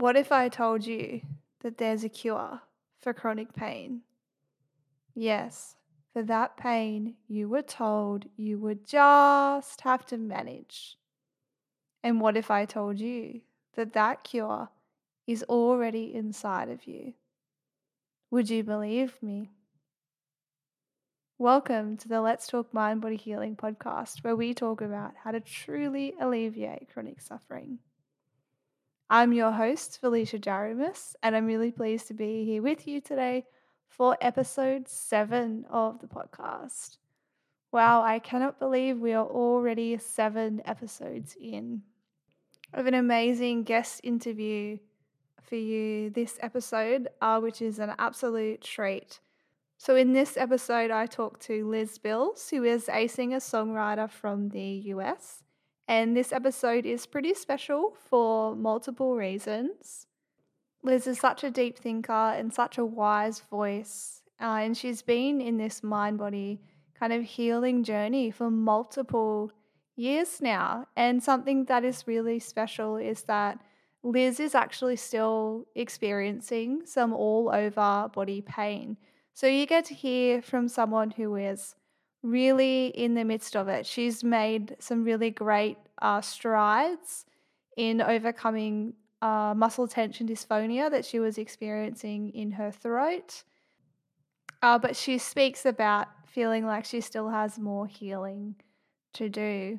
What if I told you that there's a cure for chronic pain? Yes, for that pain you were told you would just have to manage. And what if I told you that that cure is already inside of you? Would you believe me? Welcome to the Let's Talk Mind Body Healing podcast, where we talk about how to truly alleviate chronic suffering. I'm your host, Felicia Jaramus, and I'm really pleased to be here with you today for episode seven of the podcast. Wow, I cannot believe we are already seven episodes in. I have an amazing guest interview for you this episode, uh, which is an absolute treat. So, in this episode, I talk to Liz Bills, who is a singer songwriter from the US. And this episode is pretty special for multiple reasons. Liz is such a deep thinker and such a wise voice. Uh, and she's been in this mind body kind of healing journey for multiple years now. And something that is really special is that Liz is actually still experiencing some all over body pain. So you get to hear from someone who is really in the midst of it. She's made some really great uh, strides in overcoming uh, muscle tension dysphonia that she was experiencing in her throat. Uh, but she speaks about feeling like she still has more healing to do.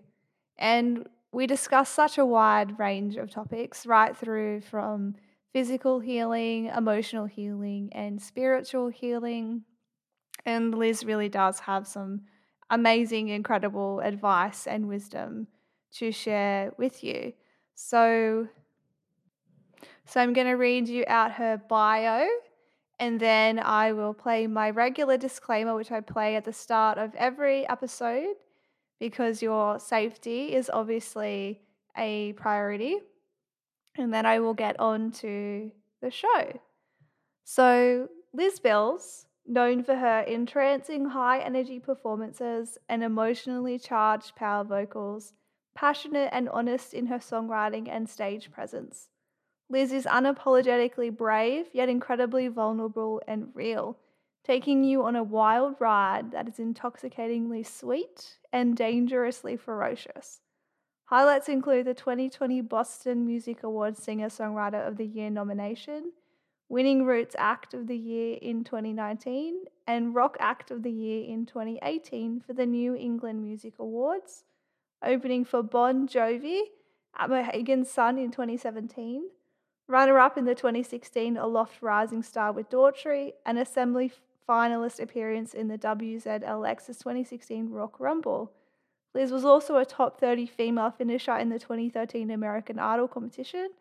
And we discuss such a wide range of topics, right through from physical healing, emotional healing, and spiritual healing. And Liz really does have some amazing, incredible advice and wisdom to share with you. So, so I'm going to read you out her bio and then I will play my regular disclaimer, which I play at the start of every episode because your safety is obviously a priority. And then I will get on to the show. So, Liz Bills known for her entrancing high energy performances and emotionally charged power vocals, passionate and honest in her songwriting and stage presence. Liz is unapologetically brave, yet incredibly vulnerable and real, taking you on a wild ride that is intoxicatingly sweet and dangerously ferocious. Highlights include the 2020 Boston Music Awards Singer Songwriter of the Year nomination Winning Roots Act of the Year in 2019, and Rock Act of the Year in 2018 for the New England Music Awards, opening for Bon Jovi at Mohegan Sun in 2017, runner up in the 2016 Aloft Rising Star with Daughtry, and Assembly finalist appearance in the WZLX's 2016 Rock Rumble. Liz was also a top 30 female finisher in the 2013 American Idol competition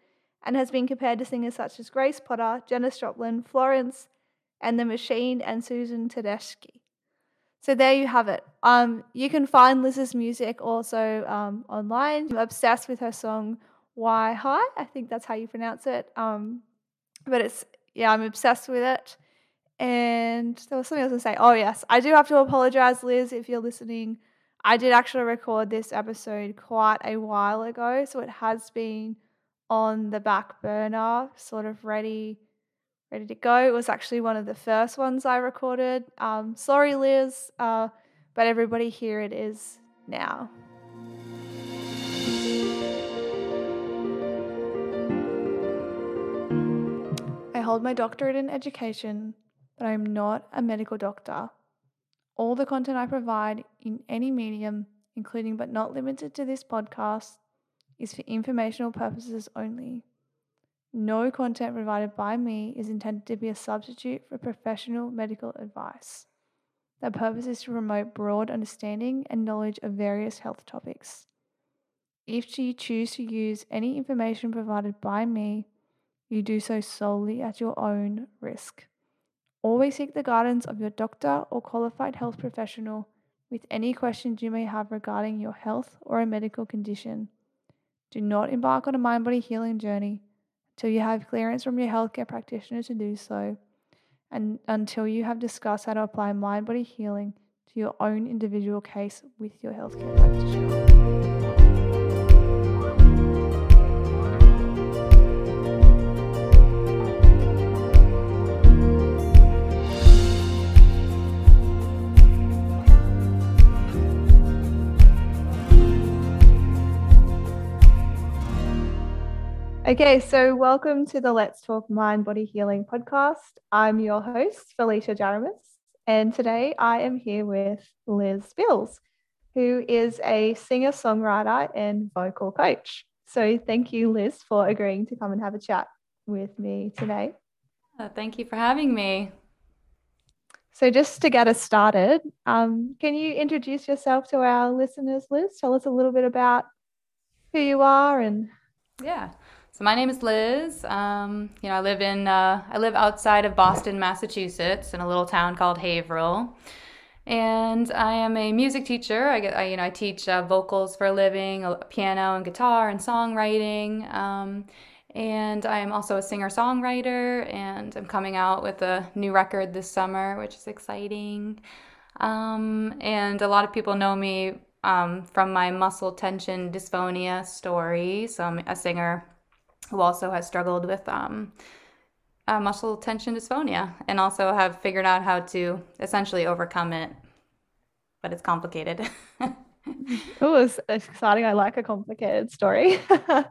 and has been compared to singers such as Grace Potter, Janis Joplin, Florence and the Machine, and Susan Tedeschi. So there you have it. Um, you can find Liz's music also um, online. I'm obsessed with her song "Why Hi. I think that's how you pronounce it. Um, but it's yeah, I'm obsessed with it. And there was something else to say. Oh yes, I do have to apologize, Liz, if you're listening. I did actually record this episode quite a while ago, so it has been on the back burner, sort of ready ready to go. It was actually one of the first ones I recorded. Um, sorry, Liz, uh, but everybody here it is now. I hold my doctorate in education, but I am not a medical doctor. All the content I provide in any medium, including but not limited to this podcast, is for informational purposes only. No content provided by me is intended to be a substitute for professional medical advice. The purpose is to promote broad understanding and knowledge of various health topics. If you choose to use any information provided by me, you do so solely at your own risk. Always seek the guidance of your doctor or qualified health professional with any questions you may have regarding your health or a medical condition. Do not embark on a mind body healing journey until you have clearance from your healthcare practitioner to do so, and until you have discussed how to apply mind body healing to your own individual case with your healthcare practitioner. Okay, so welcome to the Let's Talk Mind Body Healing podcast. I'm your host, Felicia Jaramus, and today I am here with Liz Bills, who is a singer songwriter and vocal coach. So thank you, Liz, for agreeing to come and have a chat with me today. Uh, thank you for having me. So, just to get us started, um, can you introduce yourself to our listeners, Liz? Tell us a little bit about who you are and. Yeah. So my name is Liz. Um, you know, I live in uh, I live outside of Boston, Massachusetts, in a little town called Haverhill, and I am a music teacher. I get, I, you know, I teach uh, vocals for a living, piano and guitar and songwriting. Um, and I am also a singer songwriter, and I'm coming out with a new record this summer, which is exciting. Um, and a lot of people know me um, from my muscle tension dysphonia story. So I'm a singer who also has struggled with um, uh, muscle tension dysphonia and also have figured out how to essentially overcome it. But it's complicated. oh, it's exciting. I like a complicated story.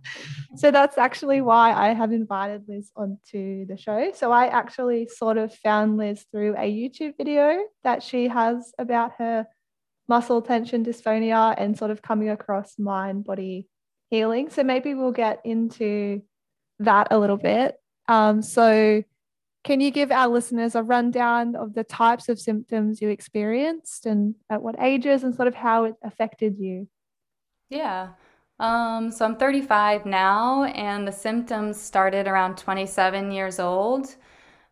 so that's actually why I have invited Liz onto the show. So I actually sort of found Liz through a YouTube video that she has about her muscle tension dysphonia and sort of coming across mind body healing. So maybe we'll get into that a little bit. Um, so, can you give our listeners a rundown of the types of symptoms you experienced and at what ages and sort of how it affected you? Yeah. Um, so I'm 35 now, and the symptoms started around 27 years old.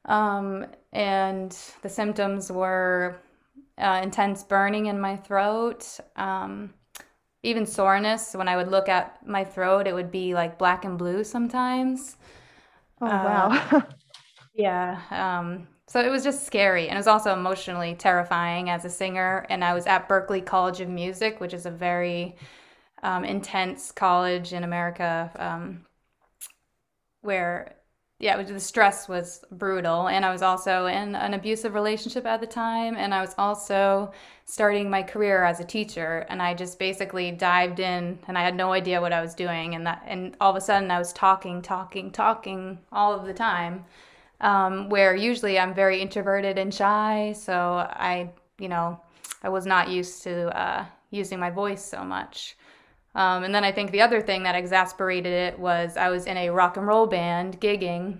Um, and the symptoms were uh, intense burning in my throat, um, even soreness when I would look at my throat, it would be like black and blue sometimes. Oh wow. Uh, yeah. Um, so it was just scary and it was also emotionally terrifying as a singer. And I was at Berklee College of Music, which is a very um, intense college in America um, where yeah, was, the stress was brutal. And I was also in an abusive relationship at the time. And I was also starting my career as a teacher. And I just basically dived in and I had no idea what I was doing. And that, and all of a sudden I was talking, talking, talking all of the time. Um, where usually I'm very introverted and shy. So I, you know, I was not used to uh, using my voice so much. Um, and then I think the other thing that exasperated it was I was in a rock and roll band gigging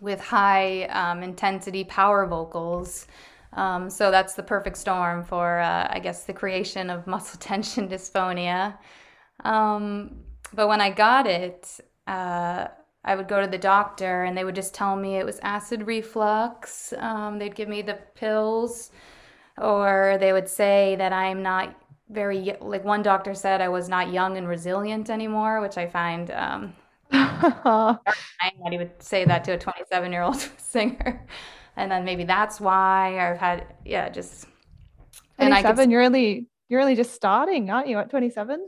with high um, intensity power vocals. Um, so that's the perfect storm for, uh, I guess, the creation of muscle tension dysphonia. Um, but when I got it, uh, I would go to the doctor and they would just tell me it was acid reflux. Um, they'd give me the pills, or they would say that I'm not very like one doctor said I was not young and resilient anymore, which I find um, that he would say that to a 27 year old singer, and then maybe that's why I've had yeah just 27. you're only you're only just starting, aren't you? At 27.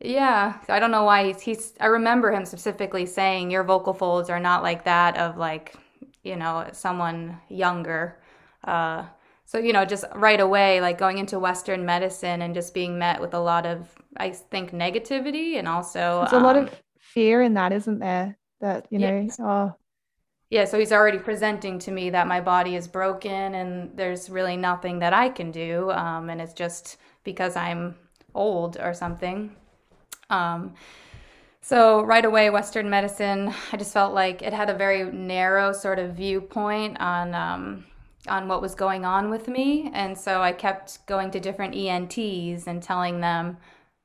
Yeah, I don't know why he's, he's I remember him specifically saying your vocal folds are not like that of like you know someone younger. Uh, so you know just right away like going into western medicine and just being met with a lot of i think negativity and also there's um, a lot of um, fear in that isn't there? That you know yeah. oh. Yeah so he's already presenting to me that my body is broken and there's really nothing that i can do um, and it's just because i'm old or something. Um, so right away western medicine i just felt like it had a very narrow sort of viewpoint on um, on what was going on with me. And so I kept going to different ENTs and telling them,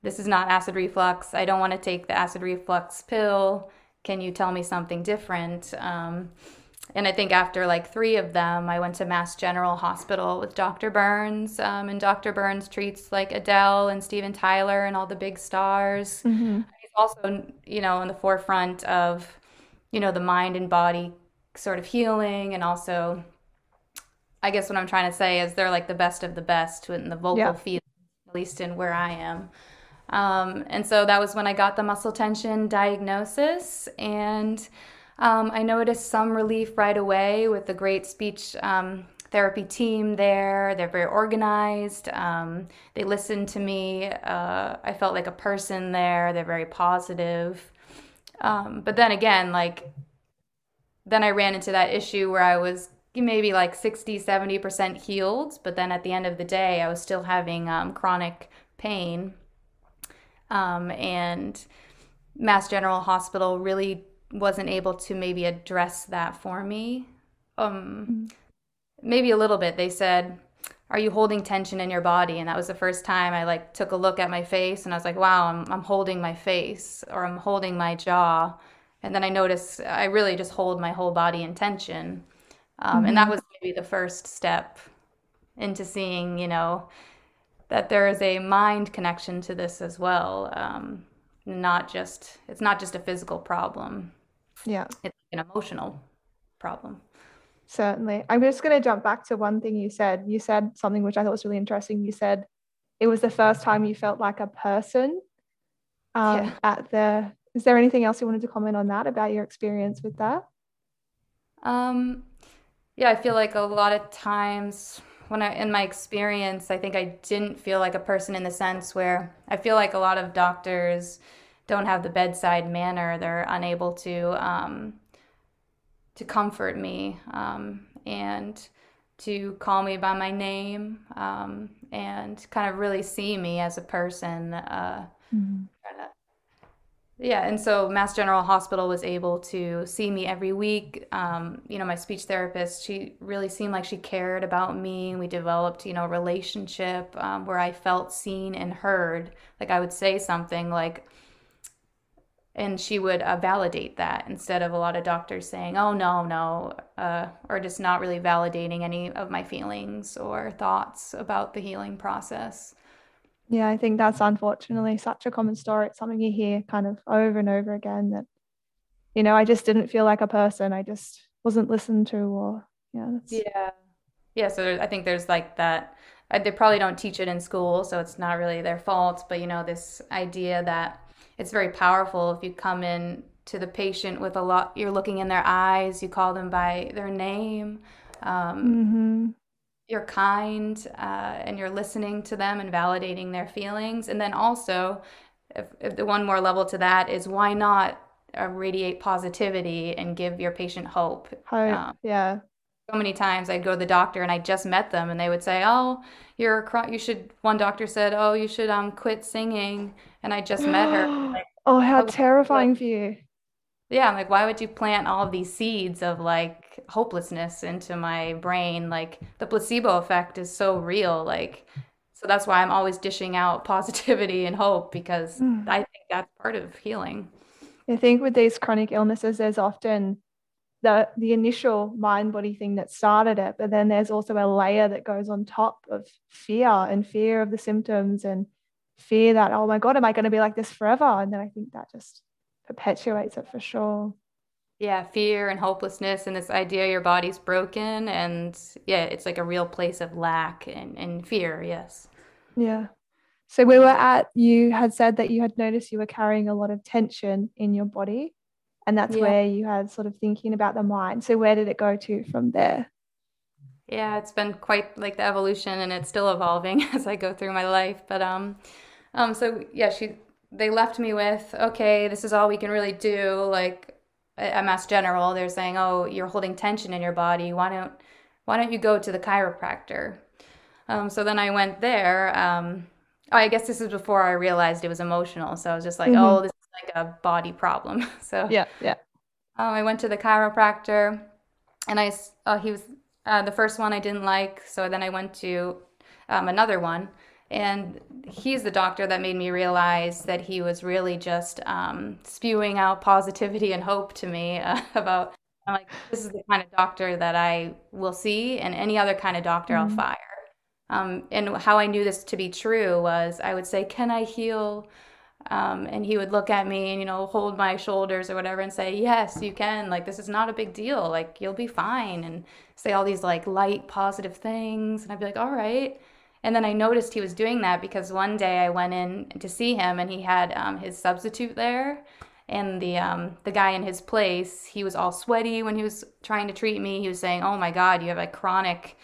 this is not acid reflux. I don't want to take the acid reflux pill. Can you tell me something different? Um, and I think after like three of them, I went to Mass General Hospital with Dr. Burns. Um, and Dr. Burns treats like Adele and Steven Tyler and all the big stars. Mm-hmm. He's also, you know, in the forefront of, you know, the mind and body sort of healing and also I guess what I'm trying to say is they're like the best of the best in the vocal yeah. field, at least in where I am. Um, and so that was when I got the muscle tension diagnosis. And um, I noticed some relief right away with the great speech um, therapy team there. They're very organized. Um, they listened to me. Uh, I felt like a person there. They're very positive. Um, but then again, like, then I ran into that issue where I was maybe like 60, 70% healed, but then at the end of the day, I was still having um, chronic pain. Um, and Mass General Hospital really wasn't able to maybe address that for me. Um, mm-hmm. Maybe a little bit. They said, "Are you holding tension in your body?" And that was the first time I like took a look at my face, and I was like, "Wow, I'm I'm holding my face, or I'm holding my jaw." And then I noticed I really just hold my whole body in tension, um, mm-hmm. and that mm-hmm. was maybe the first step into seeing, you know, that there is a mind connection to this as well. Um, not just it's not just a physical problem. Yeah. It's an emotional problem. Certainly. I'm just going to jump back to one thing you said. You said something which I thought was really interesting. You said it was the first time you felt like a person um, yeah. at the. Is there anything else you wanted to comment on that about your experience with that? Um, yeah, I feel like a lot of times when I, in my experience, I think I didn't feel like a person in the sense where I feel like a lot of doctors don't have the bedside manner. They're unable to um, to comfort me um, and to call me by my name um, and kind of really see me as a person. Uh, mm-hmm. Yeah, and so Mass General Hospital was able to see me every week. Um, you know, my speech therapist, she really seemed like she cared about me. We developed, you know, a relationship um, where I felt seen and heard. Like I would say something like, and she would uh, validate that instead of a lot of doctors saying oh no no uh, or just not really validating any of my feelings or thoughts about the healing process yeah i think that's unfortunately such a common story. It's something you hear kind of over and over again that you know i just didn't feel like a person. I just wasn't listened to or yeah yeah. Yeah so i think there's like that uh, they probably don't teach it in school so it's not really their fault but you know this idea that it's very powerful if you come in to the patient with a lot you're looking in their eyes you call them by their name um, mm-hmm. You're kind uh, and you're listening to them and validating their feelings and then also if, if the one more level to that is why not uh, radiate positivity and give your patient hope hope um, yeah so many times I'd go to the doctor and I just met them and they would say, "Oh, you're you should." One doctor said, "Oh, you should um quit singing," and I just met her. Like, oh, how terrifying for you! Yeah, I'm like, why would you plant all of these seeds of like hopelessness into my brain? Like the placebo effect is so real. Like, so that's why I'm always dishing out positivity and hope because mm. I think that's part of healing. I think with these chronic illnesses, there's often the the initial mind body thing that started it but then there's also a layer that goes on top of fear and fear of the symptoms and fear that oh my god am i going to be like this forever and then i think that just perpetuates it for sure yeah fear and hopelessness and this idea your body's broken and yeah it's like a real place of lack and, and fear yes. Yeah. So we were at you had said that you had noticed you were carrying a lot of tension in your body and that's yeah. where you had sort of thinking about the mind. So where did it go to from there? Yeah it's been quite like the evolution and it's still evolving as i go through my life but um um so yeah she they left me with okay this is all we can really do like at mass general they're saying oh you're holding tension in your body why don't why don't you go to the chiropractor um, so then i went there um, i guess this is before i realized it was emotional so i was just like mm-hmm. oh this is like a body problem. So yeah, yeah. Um, I went to the chiropractor, and I uh, he was uh, the first one I didn't like. So then I went to um, another one, and he's the doctor that made me realize that he was really just um, spewing out positivity and hope to me uh, about. I'm like, this is the kind of doctor that I will see, and any other kind of doctor mm-hmm. I'll fire. Um, and how I knew this to be true was I would say, Can I heal um, and he would look at me and, you know, hold my shoulders or whatever and say, Yes, you can. Like, this is not a big deal. Like, you'll be fine. And say all these like light, positive things. And I'd be like, All right. And then I noticed he was doing that because one day I went in to see him and he had um, his substitute there. And the um, the guy in his place, he was all sweaty when he was trying to treat me. He was saying, "Oh my God, you have a chronic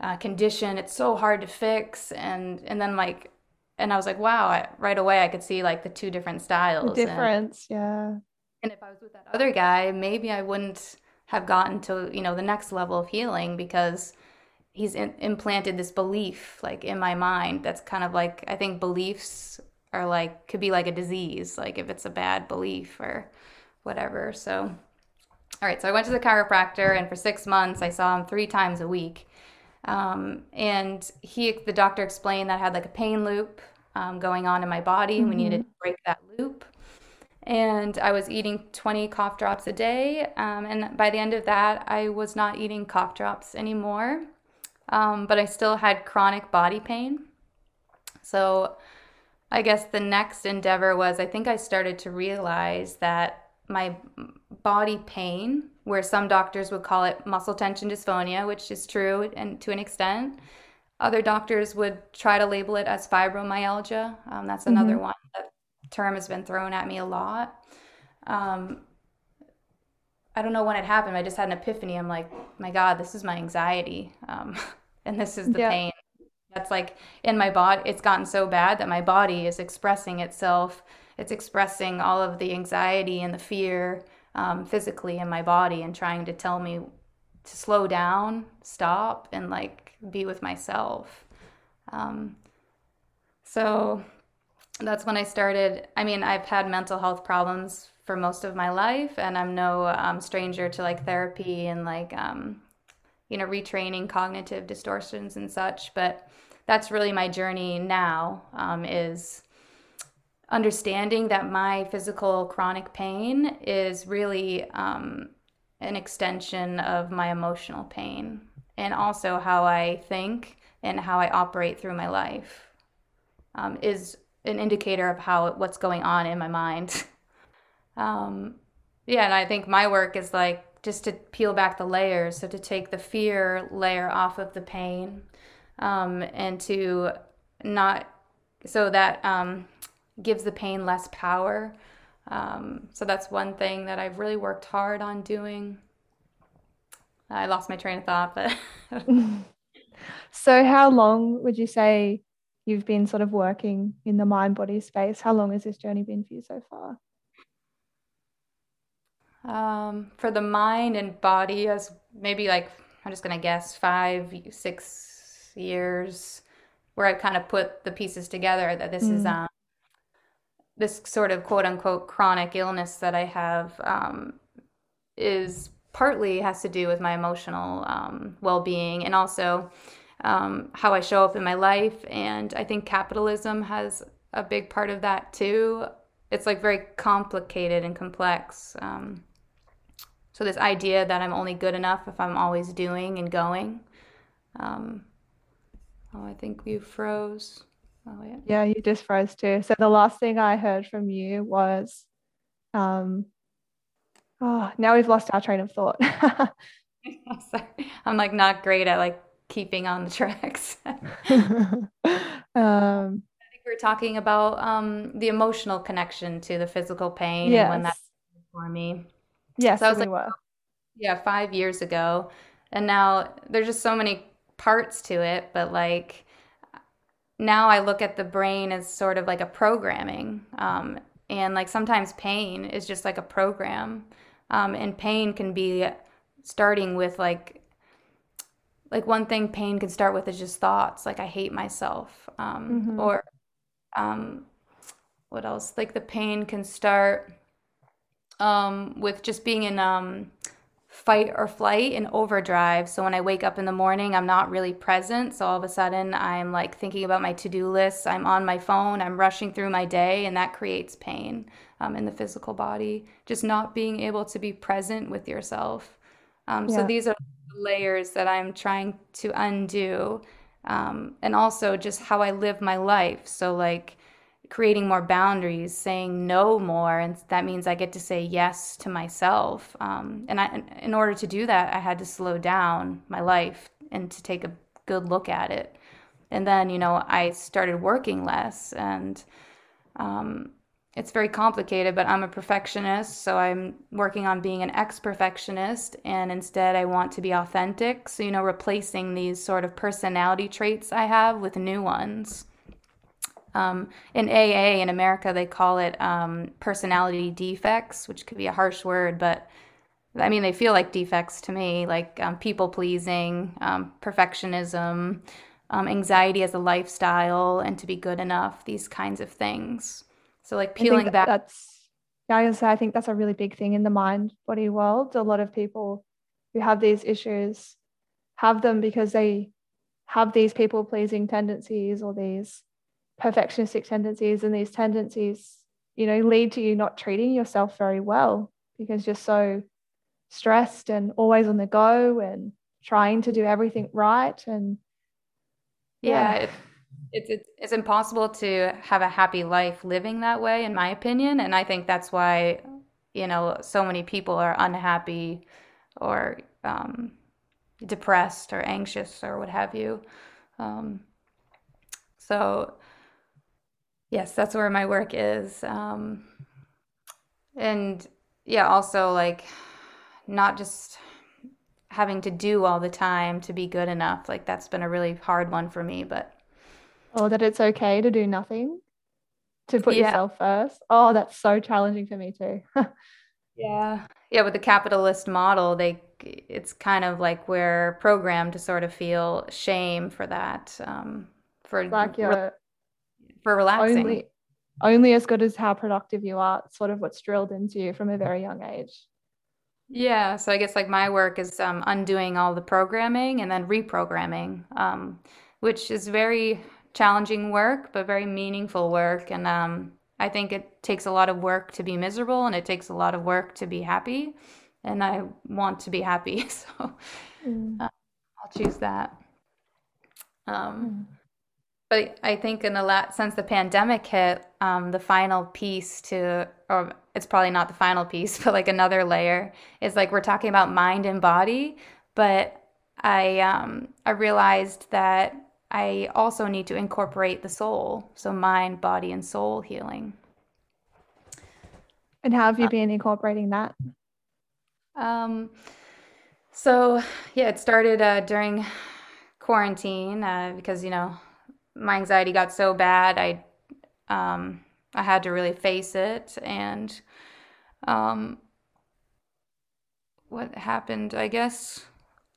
uh, condition. It's so hard to fix." And and then like and I was like, wow, I, right away I could see like the two different styles. The difference, and, yeah. And if I was with that other guy, maybe I wouldn't have gotten to, you know, the next level of healing because he's in, implanted this belief like in my mind that's kind of like I think beliefs are like could be like a disease, like if it's a bad belief or whatever. So all right, so I went to the chiropractor and for 6 months I saw him 3 times a week. Um, and he the doctor explained that I had like a pain loop um, going on in my body mm-hmm. we needed to break that loop and I was eating 20 cough drops a day. Um, and by the end of that, I was not eating cough drops anymore, um, but I still had chronic body pain. So I guess the next endeavor was I think I started to realize that my body pain, where some doctors would call it muscle tension dysphonia, which is true and to an extent. Other doctors would try to label it as fibromyalgia. Um, that's another mm-hmm. one that term has been thrown at me a lot. Um, I don't know when it happened. I just had an epiphany. I'm like, my God, this is my anxiety. Um, and this is the yeah. pain that's like in my body. It's gotten so bad that my body is expressing itself. It's expressing all of the anxiety and the fear um, physically in my body and trying to tell me to slow down, stop, and like be with myself. Um, so that's when I started. I mean, I've had mental health problems for most of my life, and I'm no um, stranger to like therapy and like, um, you know, retraining cognitive distortions and such. But that's really my journey now um, is understanding that my physical chronic pain is really um, an extension of my emotional pain and also how I think and how I operate through my life um, is an indicator of how what's going on in my mind. um, yeah, and I think my work is like just to peel back the layers, so to take the fear layer off of the pain, um, and to not so that um, gives the pain less power. Um, so that's one thing that I've really worked hard on doing. I lost my train of thought, but. so, how long would you say you've been sort of working in the mind body space. How long has this journey been for you so far? Um, for the mind and body, as maybe like I'm just gonna guess five, six years, where I kind of put the pieces together that this mm. is um, this sort of quote unquote chronic illness that I have um, is partly has to do with my emotional um, well being and also um, how I show up in my life. And I think capitalism has a big part of that too. It's like very complicated and complex. Um, so, this idea that I'm only good enough if I'm always doing and going. Um, oh, I think you froze. Oh, yeah. yeah, you just froze too. So, the last thing I heard from you was, um, oh, now we've lost our train of thought. I'm like not great at like keeping on the tracks. um, I think we are talking about um, the emotional connection to the physical pain yes. and when that's for me. Yes, so that was like, were. yeah, five years ago, and now there's just so many parts to it. But like now, I look at the brain as sort of like a programming, um, and like sometimes pain is just like a program, um, and pain can be starting with like like one thing pain can start with is just thoughts like i hate myself um, mm-hmm. or um, what else like the pain can start um, with just being in um, fight or flight and overdrive so when i wake up in the morning i'm not really present so all of a sudden i'm like thinking about my to-do list i'm on my phone i'm rushing through my day and that creates pain um, in the physical body just not being able to be present with yourself um, yeah. so these are layers that I'm trying to undo. Um, and also just how I live my life. So, like creating more boundaries, saying no more, and that means I get to say yes to myself. Um, and I, in order to do that, I had to slow down my life and to take a good look at it. And then, you know, I started working less and um, it's very complicated, but I'm a perfectionist, so I'm working on being an ex perfectionist, and instead I want to be authentic. So, you know, replacing these sort of personality traits I have with new ones. Um, in AA in America, they call it um, personality defects, which could be a harsh word, but I mean, they feel like defects to me, like um, people pleasing, um, perfectionism, um, anxiety as a lifestyle, and to be good enough, these kinds of things. So, like peeling back. That's, yeah, I, say, I think that's a really big thing in the mind body world. A lot of people who have these issues have them because they have these people pleasing tendencies or these perfectionistic tendencies, and these tendencies, you know, lead to you not treating yourself very well because you're so stressed and always on the go and trying to do everything right and yeah, yeah. it's, it's it's impossible to have a happy life living that way in my opinion. And i think that's why you know so many people are unhappy or um, depressed or anxious or what have you. Um, so yes that's where my work is um, and yeah also like not just having to do all the time to be good enough. Like that's been a really hard one for me, but or that it's okay to do nothing, to put yeah. yourself first. Oh, that's so challenging for me too. yeah. Yeah, with the capitalist model, they it's kind of like we're programmed to sort of feel shame for that. Um for like for relaxing. Only, only as good as how productive you are. It's sort of what's drilled into you from a very young age. Yeah, so I guess like my work is um, undoing all the programming and then reprogramming, um, which is very challenging work, but very meaningful work. And um, I think it takes a lot of work to be miserable and it takes a lot of work to be happy. And I want to be happy, so mm. uh, I'll choose that. Um, mm. But I think in the last, since the pandemic hit, um, the final piece to, or it's probably not the final piece, but like another layer is like we're talking about mind and body, but I um, I realized that I also need to incorporate the soul, so mind, body, and soul healing. And how have you uh, been incorporating that? Um, so yeah, it started uh, during quarantine uh, because you know my anxiety got so bad, I um, I had to really face it. And um, what happened? I guess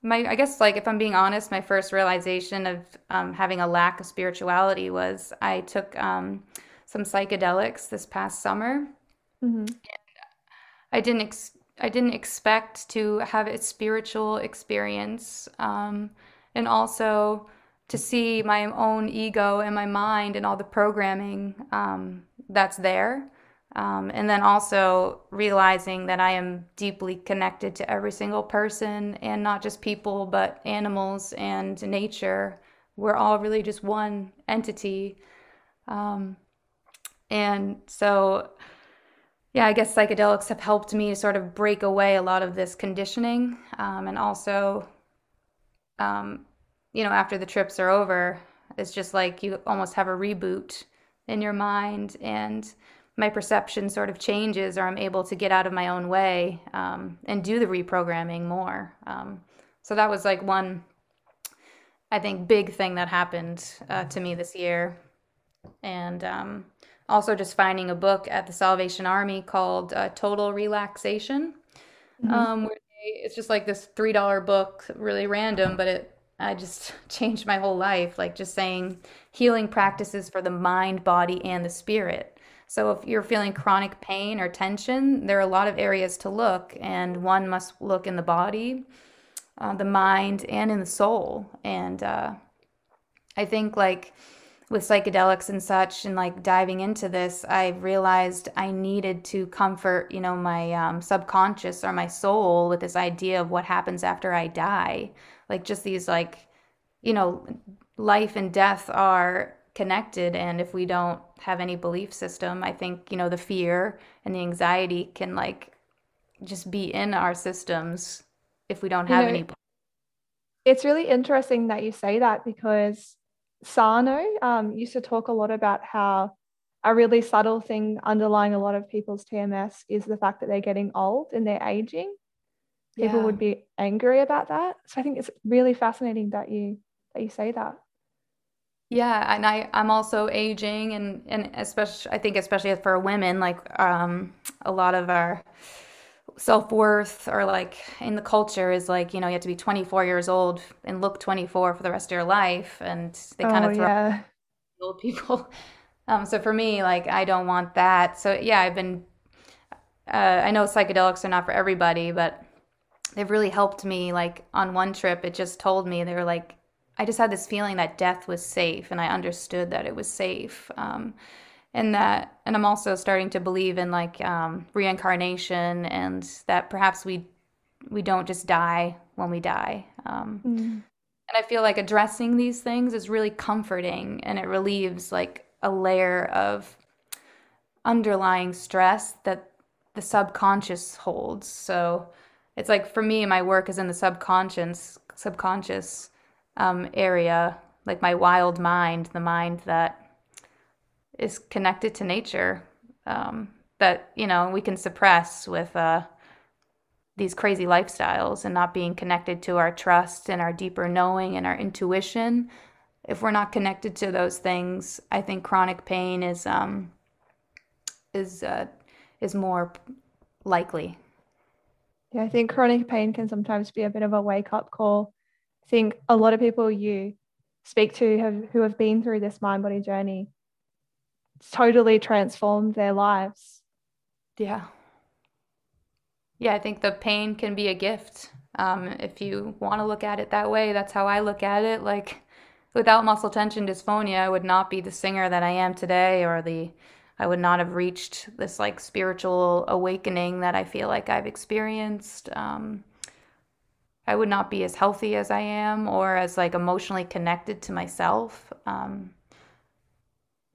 my I guess like if I'm being honest, my first realization of um, having a lack of spirituality was I took um, some psychedelics this past summer. Mm-hmm. I didn't ex- I didn't expect to have a spiritual experience, um, and also to see my own ego and my mind and all the programming um, that's there. Um, and then also realizing that I am deeply connected to every single person and not just people, but animals and nature. We're all really just one entity. Um, and so, yeah, I guess psychedelics have helped me sort of break away a lot of this conditioning um, and also um, you know, after the trips are over, it's just like you almost have a reboot in your mind and my perception sort of changes or I'm able to get out of my own way um, and do the reprogramming more. Um, so that was like one, I think, big thing that happened uh, to me this year. And um, also just finding a book at the Salvation Army called uh, Total Relaxation. Mm-hmm. Um, where they, it's just like this $3 book, really random, but it I just changed my whole life, like just saying healing practices for the mind, body, and the spirit. So if you're feeling chronic pain or tension, there are a lot of areas to look, and one must look in the body, uh, the mind, and in the soul. And uh, I think like with psychedelics and such, and like diving into this, I realized I needed to comfort, you know, my um, subconscious or my soul with this idea of what happens after I die. Like just these like you know life and death are connected and if we don't have any belief system i think you know the fear and the anxiety can like just be in our systems if we don't have you know, any it's really interesting that you say that because Sarno um, used to talk a lot about how a really subtle thing underlying a lot of people's TMS is the fact that they're getting old and they're aging people yeah. would be angry about that. So I think it's really fascinating that you that you say that. Yeah, and I I'm also aging and and especially I think especially for women like um a lot of our self-worth or like in the culture is like, you know, you have to be 24 years old and look 24 for the rest of your life and they kind Oh of throw yeah. old people. Um so for me like I don't want that. So yeah, I've been uh I know psychedelics are not for everybody, but they've really helped me like on one trip it just told me they were like i just had this feeling that death was safe and i understood that it was safe um, and that and i'm also starting to believe in like um, reincarnation and that perhaps we we don't just die when we die um, Mm. and i feel like addressing these things is really comforting and it relieves like a layer of underlying stress that the subconscious holds so it's like for me, my work is in the subconscious subconscious um, area, like my wild mind, the mind that is connected to nature, um, that you know we can suppress with uh, these crazy lifestyles and not being connected to our trust and our deeper knowing and our intuition. If we're not connected to those things, I think chronic pain is um, is uh, is more likely. Yeah, I think chronic pain can sometimes be a bit of a wake up call. I think a lot of people you speak to have who have been through this mind body journey totally transformed their lives. Yeah. Yeah, I think the pain can be a gift. Um, if you want to look at it that way, that's how I look at it. Like, without muscle tension dysphonia, I would not be the singer that I am today, or the I would not have reached this like spiritual awakening that I feel like I've experienced. Um, I would not be as healthy as I am, or as like emotionally connected to myself. Um,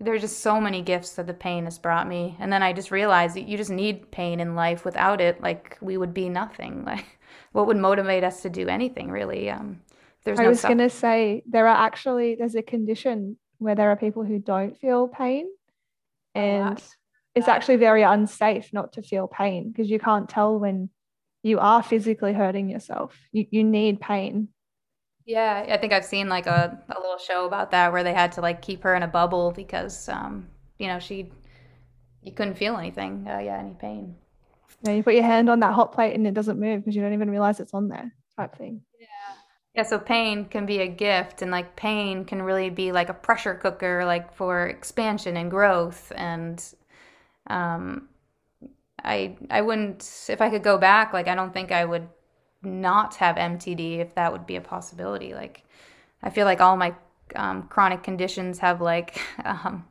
there's just so many gifts that the pain has brought me. And then I just realized that you just need pain in life. Without it, like we would be nothing. Like what would motivate us to do anything really? Um, there's I no was going to say there are actually there's a condition where there are people who don't feel pain and it's actually very unsafe not to feel pain because you can't tell when you are physically hurting yourself. You you need pain. Yeah, I think I've seen like a, a little show about that where they had to like keep her in a bubble because um, you know, she you couldn't feel anything. Uh, yeah, any pain. You know, you put your hand on that hot plate and it doesn't move because you don't even realize it's on there type thing. Yeah. Yeah, so pain can be a gift, and like pain can really be like a pressure cooker, like for expansion and growth. And um, I I wouldn't if I could go back, like I don't think I would not have MTD if that would be a possibility. Like I feel like all my um, chronic conditions have like um,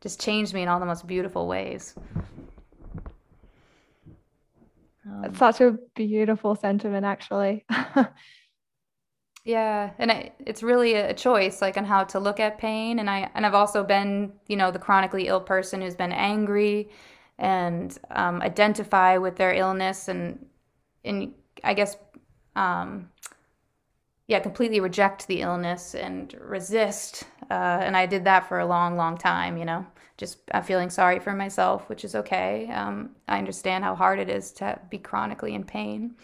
just changed me in all the most beautiful ways. It's such a beautiful sentiment actually. Yeah, and it, it's really a choice, like on how to look at pain. And I and I've also been, you know, the chronically ill person who's been angry and um, identify with their illness and and I guess um, yeah, completely reject the illness and resist. Uh, and I did that for a long, long time. You know, just I'm feeling sorry for myself, which is okay. Um, I understand how hard it is to be chronically in pain.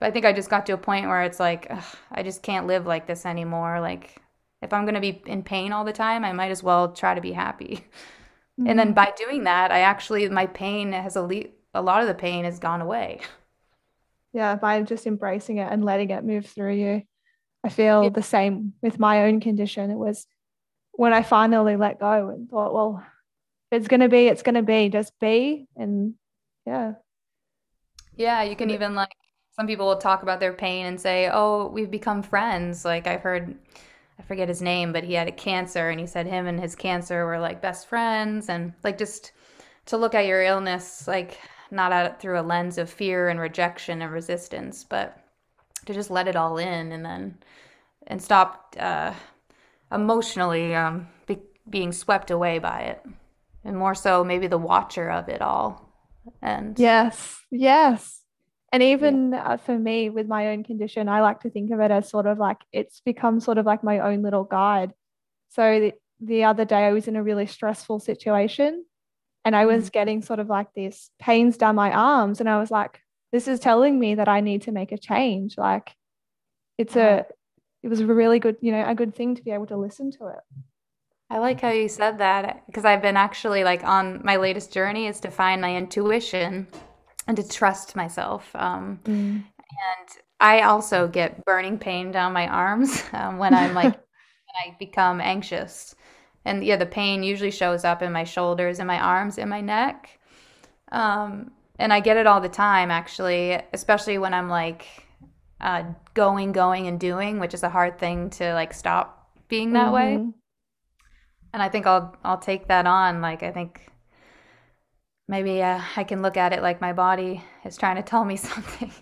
But I think I just got to a point where it's like, ugh, I just can't live like this anymore. Like, if I'm going to be in pain all the time, I might as well try to be happy. And then Mm. by doing that, I actually, my pain has a, le- a lot of the pain has gone away. Yeah, by just embracing it and letting it move through you. I Yeah. feel the same with my own condition. It was when I finally let go and thought, well, if it's going to be, it's going to be, just be. And yeah, Yeah, you can even like, some people will talk about their pain and say, oh, we've become friends. Like, I've heard, I forget his name, but he had a cancer and he said him and his cancer were like best friends. And like, just to look at your illness, like, not at through a lens of fear and rejection and resistance, but to just let it all in and then and stop uh, emotionally um, be, being swept away by it, and more so maybe the watcher of it all. And yes, yes. And yeah, even uh, for me with my own condition, I like to think of it as sort of like it's become sort of like my own little guide. So the, the other day, I was in a really stressful situation and I was getting sort of like these pains down my arms. And I was like, this is telling me that I need to make a change. Like it's a, it was a really good, you know, a good thing to be able to listen to it. I like how you said that because I've been actually like on my latest journey is to find my intuition and to trust myself. Um, mm. And I also get burning pain down my arms um, when I'm like when I become anxious, and yeah, the pain usually shows up in my shoulders and my arms and my neck. Um, and I get it all the time, actually, especially when I'm like uh, going, going, and doing, which is a hard thing to like stop being that mm-hmm. way. And I think I'll I'll take that on. Like I think maybe uh, I can look at it like my body is trying to tell me something.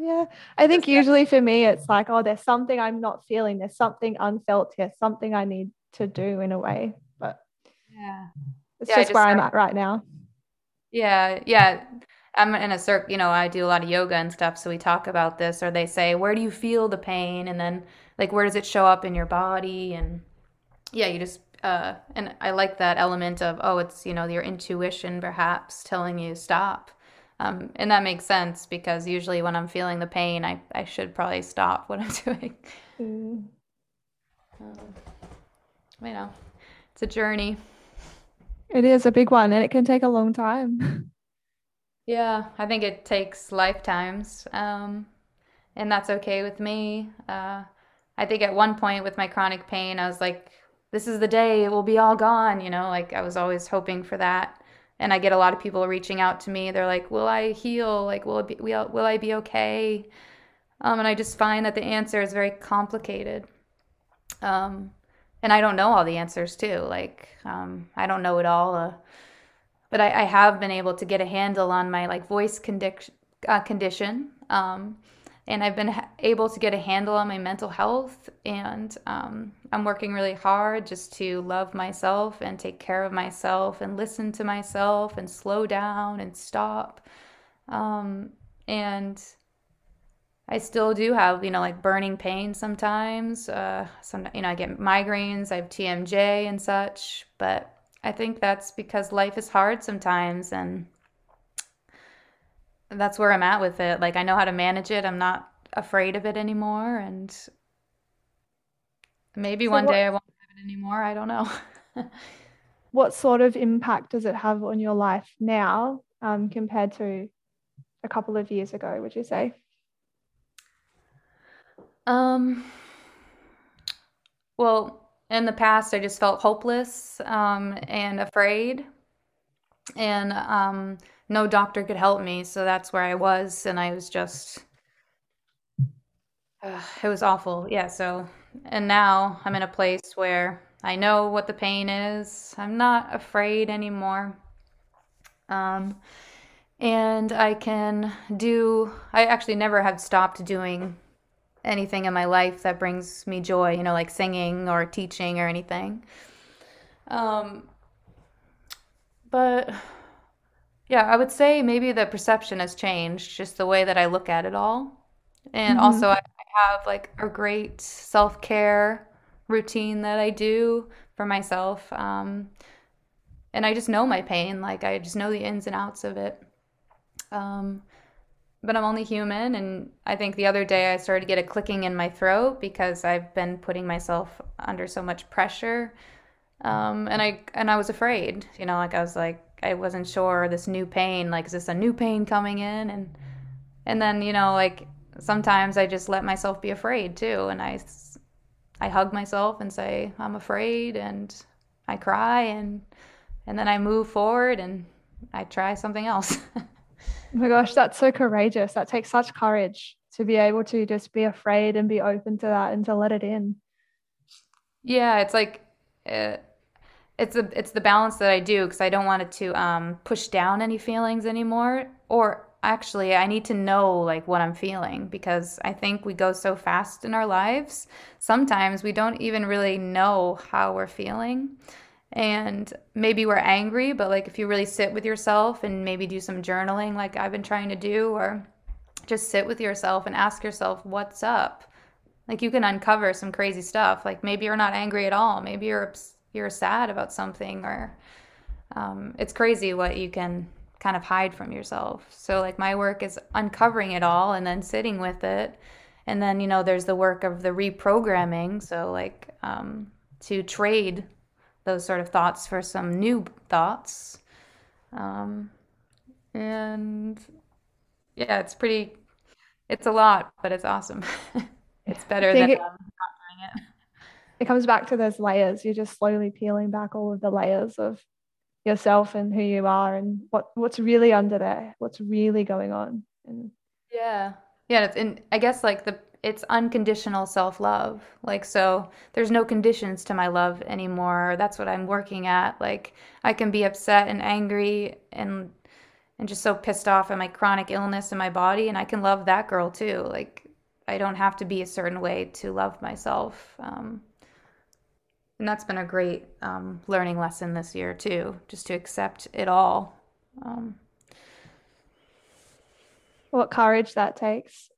Yeah, I think usually for me, it's like, oh, there's something I'm not feeling. There's something unfelt here, something I need to do in a way. But yeah, it's yeah, just, just where I'm at right now. Yeah, yeah. I'm in a circle, you know, I do a lot of yoga and stuff. So we talk about this, or they say, where do you feel the pain? And then, like, where does it show up in your body? And yeah, you just, uh, and I like that element of, oh, it's, you know, your intuition perhaps telling you stop. Um, and that makes sense because usually when I'm feeling the pain, I, I should probably stop what I'm doing. Mm. Um, you know, it's a journey. It is a big one and it can take a long time. Yeah, I think it takes lifetimes. Um, and that's okay with me. Uh, I think at one point with my chronic pain, I was like, this is the day it will be all gone, you know, like I was always hoping for that. And I get a lot of people reaching out to me. They're like, will I heal? Like, will, it be, will, will I be okay? Um, and I just find that the answer is very complicated. Um, and I don't know all the answers too. Like um, I don't know it all, uh, but I, I, have been able to get a handle on my like voice uh, condition, um, and I've been ha- able to get a handle on my mental health. And um, I'm working really hard just to love myself and take care of myself and listen to myself and slow down and stop. Um, and I still do have, you know, like burning pain sometimes. Uh, some, you know, I get migraines, I have TMJ and such. But I think that's because life is hard sometimes, and that's where I'm at with it. Like I know how to manage it. I'm not afraid of it anymore, and maybe so one what, day I won't have it anymore. I don't know. what sort of impact does it have on your life now um, compared to a couple of years ago? Would you say? Um, well, in the past, I just felt hopeless um, and afraid, and um, no doctor could help me. So that's where I was, and I was just, uh, it was awful. Yeah. So, and now I'm in a place where I know what the pain is. I'm not afraid anymore. Um, and I can do, I actually never have stopped doing anything in my life that brings me joy, you know, like singing or teaching or anything. Um, but yeah, I would say maybe the perception has changed, just the way that I look at it all. And mm-hmm. also, I have like a great self care routine that I do for myself. Um, and I just know my pain, like, I just know the ins and outs of it. Um, but I'm only human. And I think the other day I started to get a clicking in my throat because I've been putting myself under so much pressure. Um, and I and I was afraid, you know, like I was like I wasn't sure this new pain, like is this a new pain coming in? And and then you know like sometimes I just let myself be afraid too, and I I hug myself and say I'm afraid, and I cry, and and then I move forward and I try something else. Oh my gosh, that's so courageous. That takes such courage to be able to just be afraid and be open to that and to let it in. Yeah, it's like it's a it's the balance that I do because I don't want it to um, push down any feelings anymore. Or actually, I need to know like what I'm feeling because I think we go so fast in our lives. Sometimes we don't even really know how we're feeling and maybe we're angry but like if you really sit with yourself and maybe do some journaling like i've been trying to do or just sit with yourself and ask yourself what's up? Like you can uncover some crazy stuff. Like maybe you're not angry at all. Maybe you're you're sad about something or um, it's crazy what you can kind of hide from yourself. So like my work is uncovering it all and then sitting with it. And then you know there's the work of the reprogramming. So like um, to trade those sort of thoughts for some new thoughts. Um, and yeah, it's pretty, it's a lot, but it's awesome. it's better than it, um, not doing it. It comes back to those layers. You're just slowly peeling back all of the layers of yourself and who you are and what what's really under there, what's really going on. And yeah, yeah, it's and I guess like the it's unconditional self-love. Like so there's no conditions to my love anymore. That's what I'm working at. Like I can be upset and angry and and just so pissed off at my chronic illness in my body and I can love that girl too. Like I don't have to be a certain way to love myself. Um, and that's been a great um, learning lesson this year too, just to accept it all. Um, what courage that takes.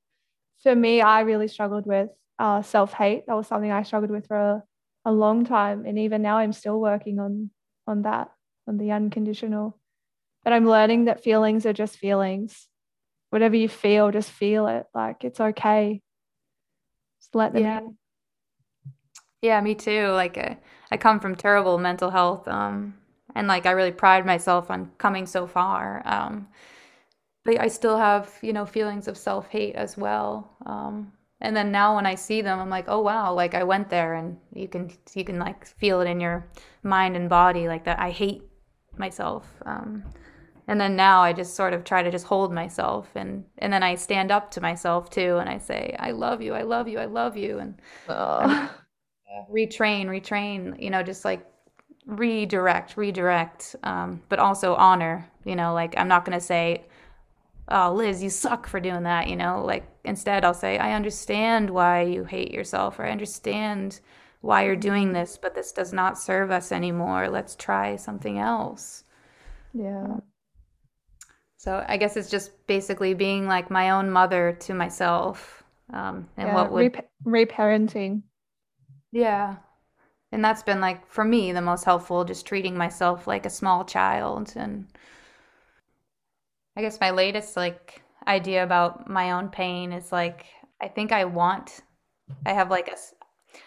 For me, I really struggled with uh, self hate. That was something I struggled with for a, a long time, and even now, I'm still working on on that, on the unconditional. But I'm learning that feelings are just feelings. Whatever you feel, just feel it. Like it's okay. Just let them yeah. in. Yeah, me too. Like I, uh, I come from terrible mental health, um, and like I really pride myself on coming so far. Um, but I still have, you know, feelings of self hate as well. Um, and then now when I see them, I'm like, oh wow, like I went there, and you can you can like feel it in your mind and body, like that. I hate myself. Um, and then now I just sort of try to just hold myself, and and then I stand up to myself too, and I say, I love you, I love you, I love you, and. Oh retrain, retrain, you know, just like redirect, redirect, um, but also honor, you know, like I'm not going to say, oh, Liz, you suck for doing that, you know, like instead I'll say, I understand why you hate yourself, or I understand why you're doing this, but this does not serve us anymore. Let's try something else. Yeah. So I guess it's just basically being like my own mother to myself. Um, and yeah, what would reparenting yeah. And that's been like for me the most helpful just treating myself like a small child and I guess my latest like idea about my own pain is like I think I want I have like a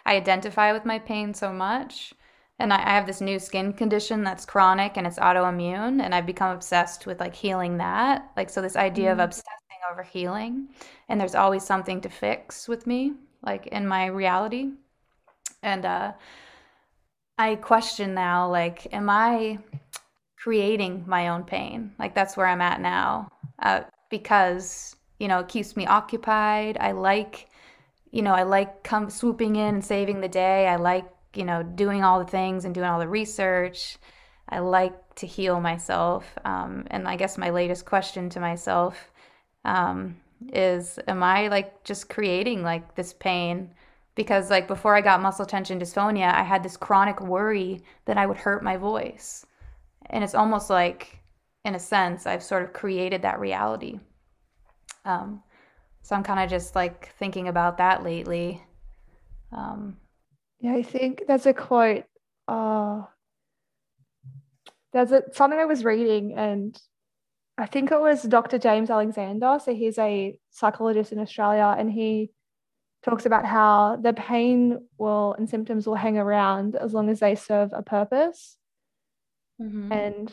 I identify with my pain so much and I, I have this new skin condition that's chronic and it's autoimmune and I've become obsessed with like healing that like so this idea mm-hmm. of obsessing over healing and there's always something to fix with me like in my reality and uh, I question now, like, am I creating my own pain? Like, that's where I'm at now uh, because, you know, it keeps me occupied. I like, you know, I like come swooping in and saving the day. I like, you know, doing all the things and doing all the research. I like to heal myself. Um, and I guess my latest question to myself um, is, am I like just creating like this pain? because like before I got muscle tension dysphonia, I had this chronic worry that I would hurt my voice. And it's almost like in a sense I've sort of created that reality. Um, so I'm kind of just like thinking about that lately. Um, yeah, I think there's a quote. Uh, there's a, something I was reading, and I think it was Dr. James Alexander. So he's a psychologist in Australia, and he talks about how the pain will and symptoms will hang around as long as they serve a purpose. Mm-hmm. And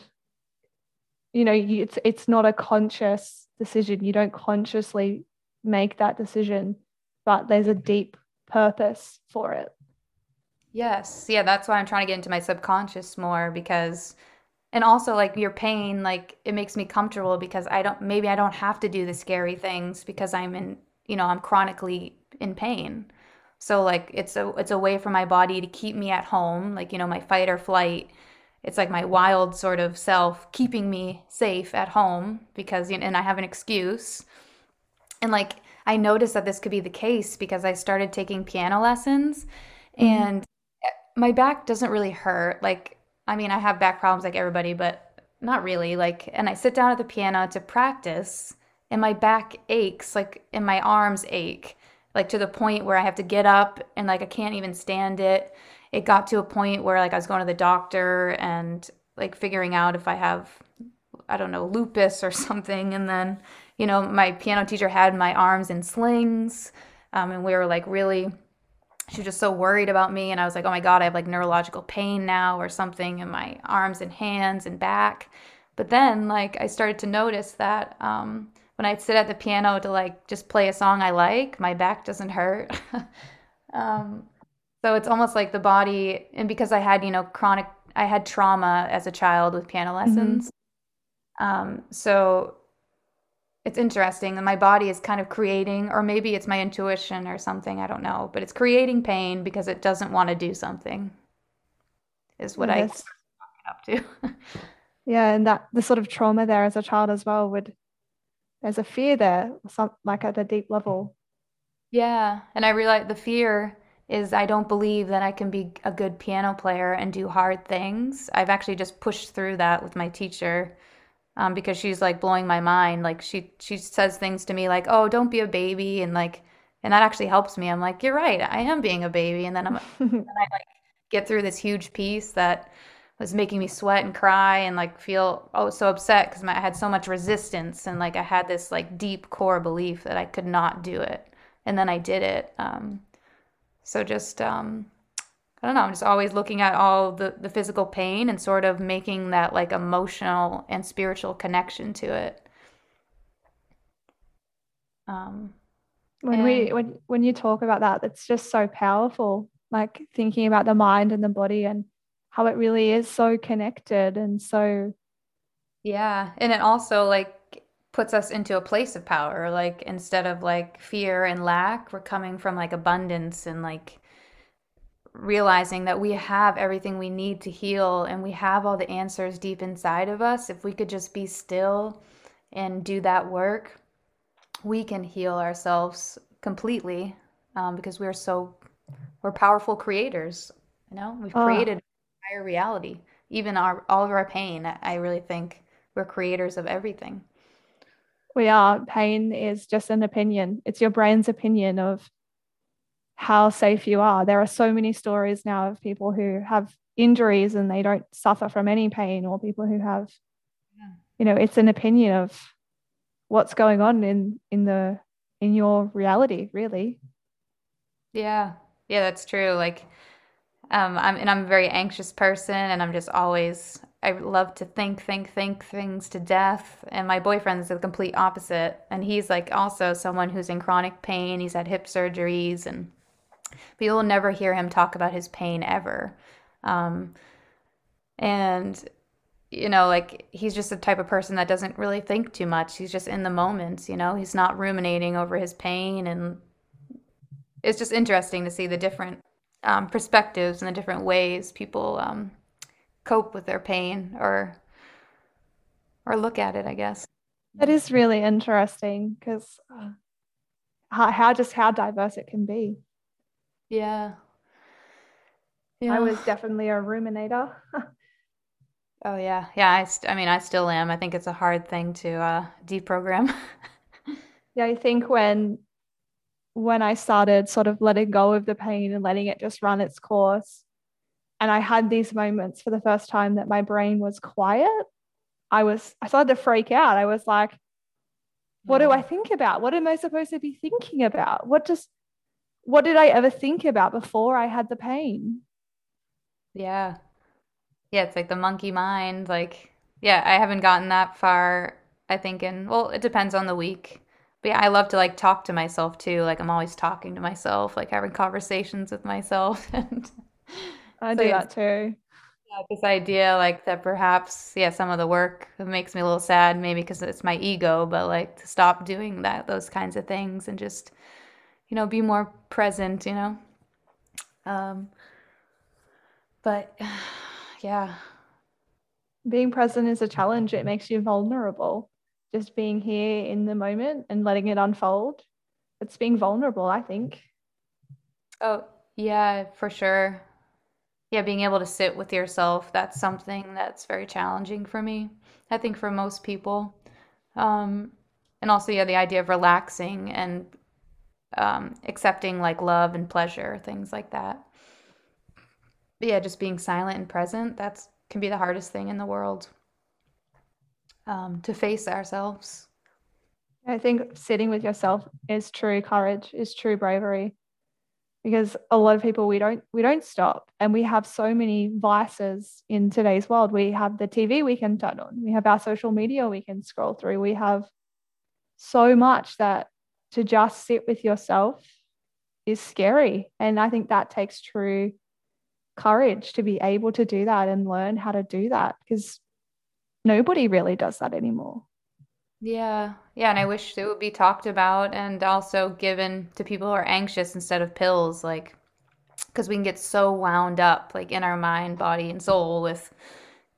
you know, you, it's it's not a conscious decision. You don't consciously make that decision, but there's a deep purpose for it. Yes. Yeah, that's why I'm trying to get into my subconscious more because and also like your pain like it makes me comfortable because I don't maybe I don't have to do the scary things because I'm in, you know, I'm chronically in pain. So like it's a it's a way for my body to keep me at home, like you know my fight or flight. It's like my wild sort of self keeping me safe at home because you know, and I have an excuse. And like I noticed that this could be the case because I started taking piano lessons mm-hmm. and my back doesn't really hurt. Like I mean, I have back problems like everybody, but not really. Like and I sit down at the piano to practice and my back aches like and my arms ache like to the point where I have to get up and like I can't even stand it. It got to a point where like I was going to the doctor and like figuring out if I have I don't know lupus or something and then you know my piano teacher had my arms in slings um, and we were like really she was just so worried about me. And I was like, oh my God, I have like neurological pain now or something in my arms and hands and back. But then, like, I started to notice that um, when I'd sit at the piano to like just play a song I like, my back doesn't hurt. um, so it's almost like the body, and because I had, you know, chronic, I had trauma as a child with piano mm-hmm. lessons. Mm-hmm. Um, so it's interesting and my body is kind of creating or maybe it's my intuition or something i don't know but it's creating pain because it doesn't want to do something is what yes. i up to yeah and that the sort of trauma there as a child as well would there's a fear there some like at a deep level yeah and i realize the fear is i don't believe that i can be a good piano player and do hard things i've actually just pushed through that with my teacher um, because she's like blowing my mind. Like she she says things to me like, "Oh, don't be a baby," and like, and that actually helps me. I'm like, "You're right, I am being a baby," and then I'm and I like get through this huge piece that was making me sweat and cry and like feel oh so upset because I had so much resistance and like I had this like deep core belief that I could not do it, and then I did it. Um, so just um, I don't know, I'm just always looking at all the, the physical pain and sort of making that like emotional and spiritual connection to it. Um, when and, we when when you talk about that, it's just so powerful. Like thinking about the mind and the body and how it really is so connected and so yeah and it also like puts us into a place of power like instead of like fear and lack we're coming from like abundance and like realizing that we have everything we need to heal and we have all the answers deep inside of us. If we could just be still and do that work, we can heal ourselves completely um, because we're so we're powerful creators. You know, we've oh. created entire reality, even our all of our pain. I really think we're creators of everything. We are. Pain is just an opinion. It's your brain's opinion of how safe you are. There are so many stories now of people who have injuries and they don't suffer from any pain, or people who have, yeah. you know, it's an opinion of what's going on in in the in your reality, really. Yeah, yeah, that's true. Like, um, I'm and I'm a very anxious person, and I'm just always I love to think, think, think things to death. And my boyfriend's the complete opposite, and he's like also someone who's in chronic pain. He's had hip surgeries and but you'll never hear him talk about his pain ever. Um, and you know, like he's just the type of person that doesn't really think too much. He's just in the moment, you know. He's not ruminating over his pain, and it's just interesting to see the different um, perspectives and the different ways people um, cope with their pain or or look at it. I guess that is really interesting because uh, how, how just how diverse it can be. Yeah. Yeah. I was definitely a ruminator. oh yeah. Yeah, I st- I mean I still am. I think it's a hard thing to uh deprogram. yeah, I think when when I started sort of letting go of the pain and letting it just run its course and I had these moments for the first time that my brain was quiet, I was I started to freak out. I was like what do I mm. think about? What am I supposed to be thinking about? What just what did I ever think about before I had the pain? Yeah. Yeah, it's like the monkey mind. Like, yeah, I haven't gotten that far, I think, in, well, it depends on the week. But yeah, I love to like talk to myself too. Like, I'm always talking to myself, like having conversations with myself. and I so do that too. Yeah, this idea, like, that perhaps, yeah, some of the work makes me a little sad, maybe because it's my ego, but like to stop doing that, those kinds of things and just, you know, be more present, you know. Um, but yeah. Being present is a challenge. It makes you vulnerable. Just being here in the moment and letting it unfold. It's being vulnerable, I think. Oh, yeah, for sure. Yeah, being able to sit with yourself, that's something that's very challenging for me. I think for most people. Um, and also, yeah, the idea of relaxing and um, accepting like love and pleasure, things like that. But yeah, just being silent and present, that's can be the hardest thing in the world um, to face ourselves. I think sitting with yourself is true courage, is true bravery. Because a lot of people we don't we don't stop. And we have so many vices in today's world. We have the tv we can turn on. We have our social media we can scroll through. We have so much that to just sit with yourself is scary. And i think that takes true courage to be able to do that and learn how to do that because nobody really does that anymore Yeah. Yeah, and I wish it would be talked about and also given to people who are anxious instead of pills, like, because we can get so wound up, like, in our mind, body, and soul with,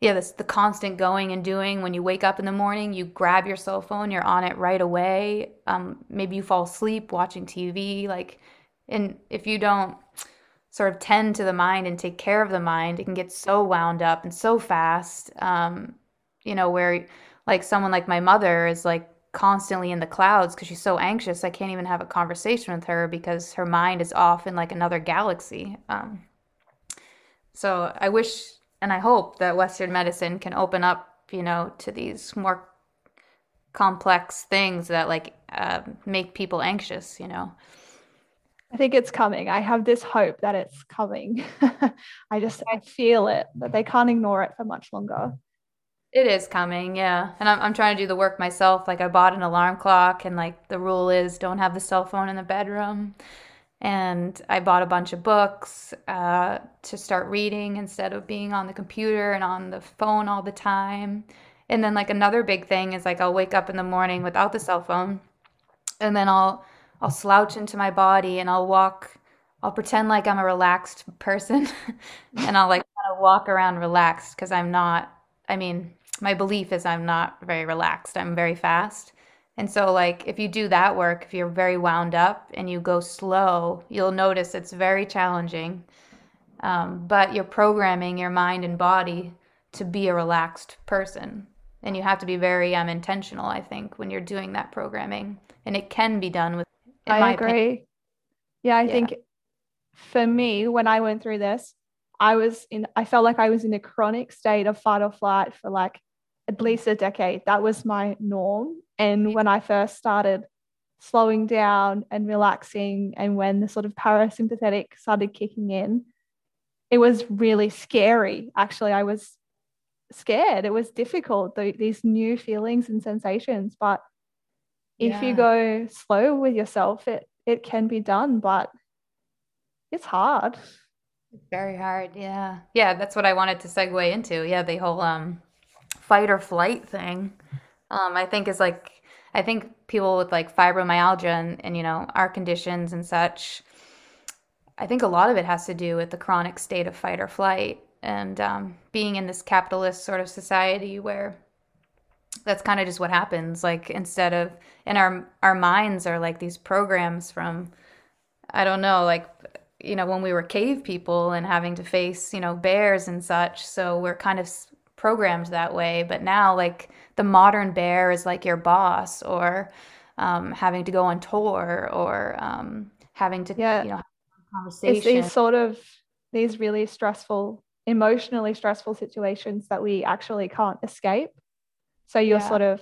yeah, this the constant going and doing. When you wake up in the morning, you grab your cell phone, you're on it right away. Um, maybe you fall asleep watching TV, like, and if you don't sort of tend to the mind and take care of the mind, it can get so wound up and so fast. Um, you know, where like someone like my mother is like constantly in the clouds because she's so anxious. I can't even have a conversation with her because her mind is off in like another galaxy. Um, so I wish and I hope that Western medicine can open up, you know, to these more complex things that like uh, make people anxious, you know. I think it's coming. I have this hope that it's coming. I just I feel it, but they can't ignore it for much longer. It is coming, yeah. And I'm I'm trying to do the work myself. Like I bought an alarm clock and like the rule is don't have the cell phone in the bedroom. And I bought a bunch of books uh, to start reading instead of being on the computer and on the phone all the time. And then like another big thing is like I'll wake up in the morning without the cell phone and then I'll I'll slouch into my body and I'll walk I'll pretend like I'm a relaxed person and I'll like kind of walk around relaxed because I'm not I mean my belief is I'm not very relaxed. I'm very fast. And so, like, if you do that work, if you're very wound up and you go slow, you'll notice it's very challenging. Um, but you're programming your mind and body to be a relaxed person. And you have to be very um, intentional, I think, when you're doing that programming. And it can be done with, I agree. Opinion. Yeah, I yeah. think for me, when I went through this, I was in, I felt like I was in a chronic state of fight or flight for like at least a decade. That was my norm. And when I first started slowing down and relaxing, and when the sort of parasympathetic started kicking in, it was really scary. Actually, I was scared. It was difficult, these new feelings and sensations. But if yeah. you go slow with yourself, it it can be done, but it's hard. Very hard. Yeah. Yeah, that's what I wanted to segue into. Yeah, the whole um fight or flight thing, um, I think is like I think people with like fibromyalgia and, and you know our conditions and such. I think a lot of it has to do with the chronic state of fight or flight and um, being in this capitalist sort of society where that's kind of just what happens. Like instead of and our our minds are like these programs from I don't know like you know when we were cave people and having to face you know bears and such so we're kind of programmed that way. But now, like the modern bear is like your boss, or um, having to go on tour, or um, having to yeah. you know conversation. It's these sort of these really stressful, emotionally stressful situations that we actually can't escape. So you're yeah. sort of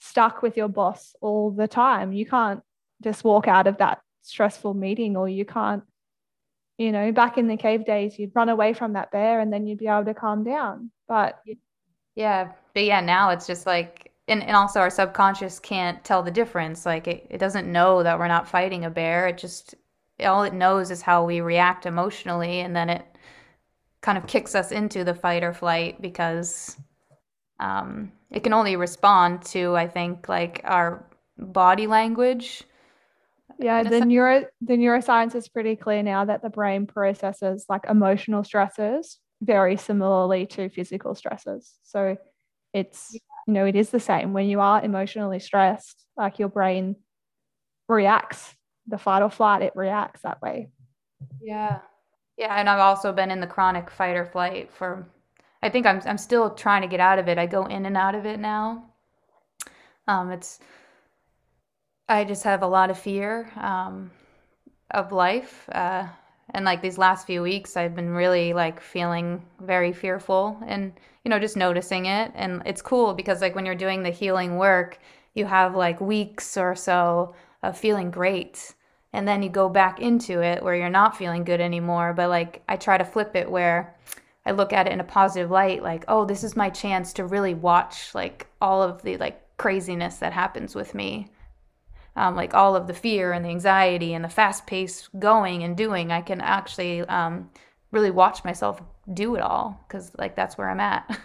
stuck with your boss all the time. You can't just walk out of that stressful meeting, or you can't you know, back in the cave days, you'd run away from that bear and then you'd be able to calm down. But yeah, but yeah, now it's just like, and, and also our subconscious can't tell the difference. Like it, it doesn't know that we're not fighting a bear. It just, all it knows is how we react emotionally. And then it kind of kicks us into the fight or flight because um, it can only respond to, I think, like our body language yeah, the neuro the neuroscience is pretty clear now that the brain processes like emotional stresses very similarly to physical stresses. So it's you know it is the same when you are emotionally stressed, like your brain reacts the fight or flight. It reacts that way. Yeah, yeah, and I've also been in the chronic fight or flight for. I think I'm I'm still trying to get out of it. I go in and out of it now. Um, it's I just have a lot of fear um, of life. Uh, and like these last few weeks, I've been really like feeling very fearful and, you know, just noticing it. And it's cool because like when you're doing the healing work, you have like weeks or so of feeling great. and then you go back into it where you're not feeling good anymore but like i try to flip it where i look at it in a positive light like oh this is my chance to really watch like all of the like craziness that happens with me um, like all of the fear and the anxiety and the fast pace going and doing i can actually um, really watch myself do it all because like that's where i'm at.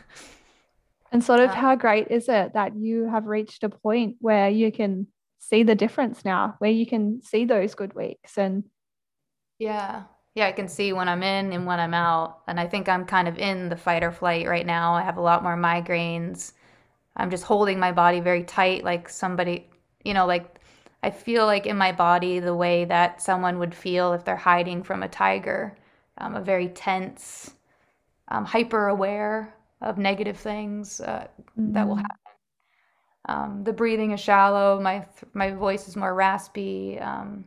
And sort of uh, how great is it that you have reached a point where you can see the difference now where you can see those good weeks and yeah. Yeah i can see when i'm in and when i'm out and i think i'm kind of in the fight or flight right now. I have a lot more migraines. I'm just holding my body very tight like somebody you know like i feel like in my body the way that someone would feel if they're hiding from a tiger i'm a very tense um, hyper aware of negative things uh, mm-hmm. that will mm. happen um, the breathing is shallow. My my voice is more raspy, um,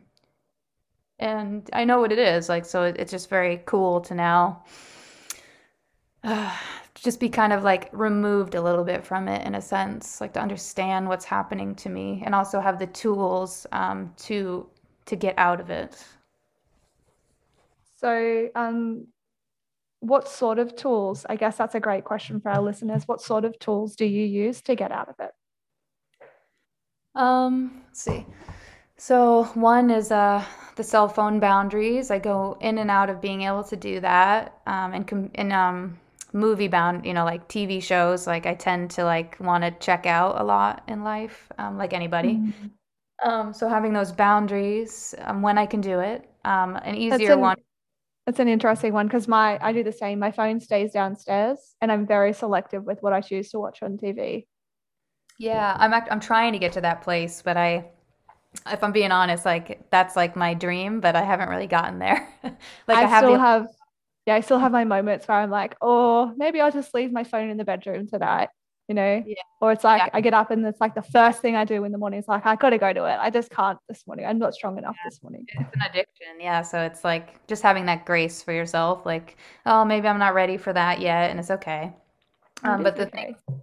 and I know what it is. Like so, it's just very cool to now uh, just be kind of like removed a little bit from it in a sense, like to understand what's happening to me, and also have the tools um, to to get out of it. So, um, what sort of tools? I guess that's a great question for our listeners. What sort of tools do you use to get out of it? Um, let's see. So one is uh, the cell phone boundaries. I go in and out of being able to do that. Um, and com- and um, movie bound, you know, like TV shows. Like I tend to like want to check out a lot in life, um, like anybody. Mm-hmm. Um, so having those boundaries um, when I can do it. Um, an easier an, one. That's an interesting one because my I do the same. My phone stays downstairs, and I'm very selective with what I choose to watch on TV. Yeah, I'm act- I'm trying to get to that place, but I if I'm being honest, like that's like my dream, but I haven't really gotten there. like I, I have still the- have yeah, I still have my moments where I'm like, oh, maybe I'll just leave my phone in the bedroom tonight, you know? Yeah. Or it's like yeah. I get up and it's like the first thing I do in the morning is like, I gotta go to it. I just can't this morning. I'm not strong enough yeah. this morning. It's an addiction, yeah. So it's like just having that grace for yourself, like, oh, maybe I'm not ready for that yet, and it's okay. Um, but the okay. thing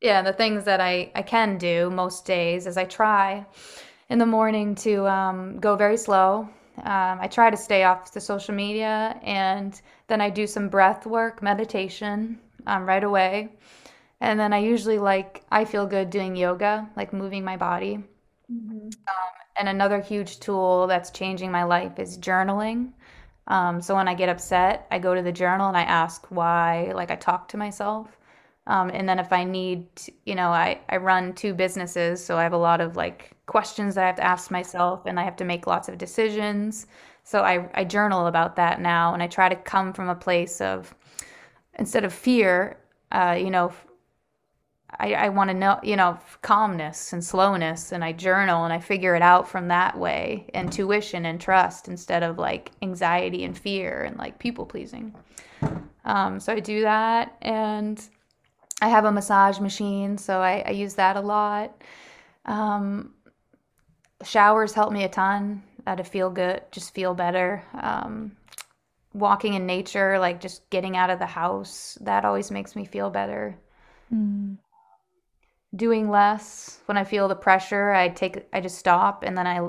yeah, the things that I, I can do most days is I try in the morning to um, go very slow. Um, I try to stay off the social media and then I do some breath work, meditation um, right away. And then I usually like, I feel good doing yoga, like moving my body. Mm-hmm. Um, and another huge tool that's changing my life is journaling. Um, so when I get upset, I go to the journal and I ask why, like I talk to myself. Um, and then if I need, to, you know, I, I run two businesses, so I have a lot of like questions that I have to ask myself and I have to make lots of decisions. So I, I journal about that now and I try to come from a place of, instead of fear, uh, you know, I, I want to know, you know, calmness and slowness, and I journal and I figure it out from that way, intuition and trust instead of like anxiety and fear and like people pleasing. Um, so I do that, and I have a massage machine, so I, I use that a lot. Um, showers help me a ton uh, to feel good, just feel better. Um, walking in nature, like just getting out of the house, that always makes me feel better. Mm. Doing less when I feel the pressure, I take, I just stop and then I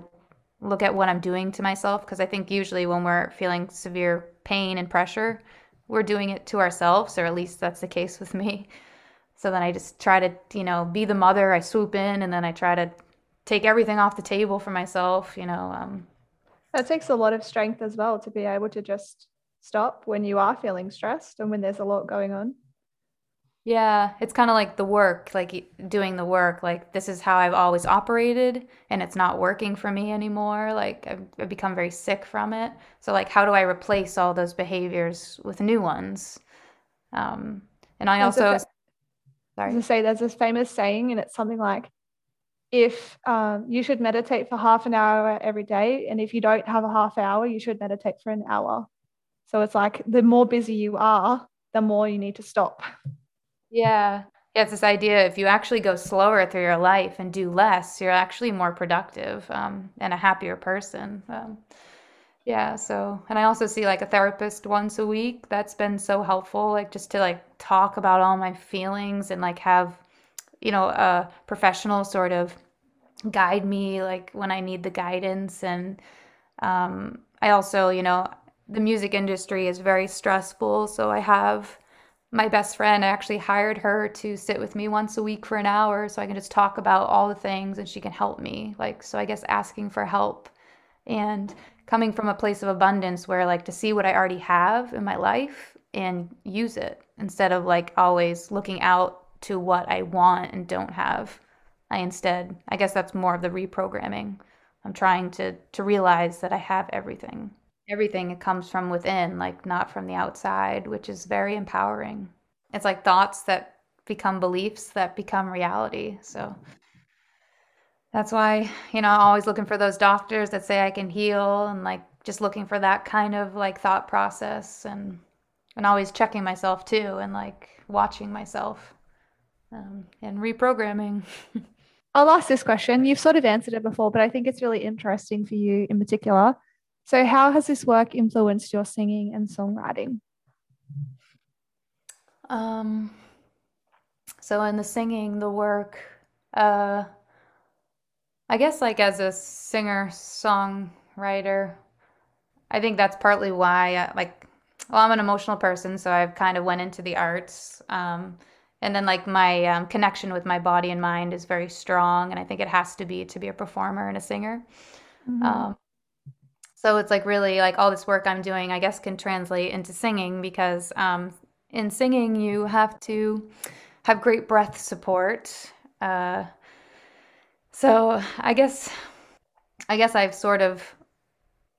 look at what I'm doing to myself because I think usually when we're feeling severe pain and pressure, we're doing it to ourselves, or at least that's the case with me. So then I just try to, you know, be the mother. I swoop in and then I try to take everything off the table for myself, you know. Um, that takes a lot of strength as well to be able to just stop when you are feeling stressed and when there's a lot going on. Yeah, it's kind of like the work, like doing the work. Like, this is how I've always operated, and it's not working for me anymore. Like, I've, I've become very sick from it. So, like, how do I replace all those behaviors with new ones? Um, and I also. Sorry. to say there's this famous saying, and it's something like, if um, you should meditate for half an hour every day, and if you don't have a half hour, you should meditate for an hour. So it's like the more busy you are, the more you need to stop. Yeah. Yeah, it's this idea if you actually go slower through your life and do less, you're actually more productive um, and a happier person. Um, yeah, so and I also see like a therapist once a week. That's been so helpful, like just to like talk about all my feelings and like have, you know, a professional sort of guide me like when I need the guidance and Um, I also, you know, the music industry is very stressful. So I have my best friend, I actually hired her to sit with me once a week for an hour so I can just talk about all the things and she can help me. Like, so I guess asking for help and coming from a place of abundance where, like, to see what I already have in my life and use it instead of like always looking out to what I want and don't have. I instead, I guess that's more of the reprogramming. I'm trying to to realize that I have everything everything it comes from within, like not from the outside, which is very empowering. It's like thoughts that become beliefs that become reality. So that's why, you know, always looking for those doctors that say I can heal and like just looking for that kind of like thought process and and always checking myself too and like watching myself um, and reprogramming. I'll ask this question. You've sort of answered it before, but I think it's really interesting for you in particular. So, how has this work influenced your singing and songwriting? Um, so, in the singing, the work, uh, I guess, like as a singer songwriter, I think that's partly why, I, like, well, I'm an emotional person, so I've kind of went into the arts. Um, and then like my um, connection with my body and mind is very strong, and I think it has to be to be a performer and a singer. Mm-hmm. Um, so it's like really like all this work I'm doing, I guess, can translate into singing because um, in singing you have to have great breath support. Uh, so I guess I guess I've sort of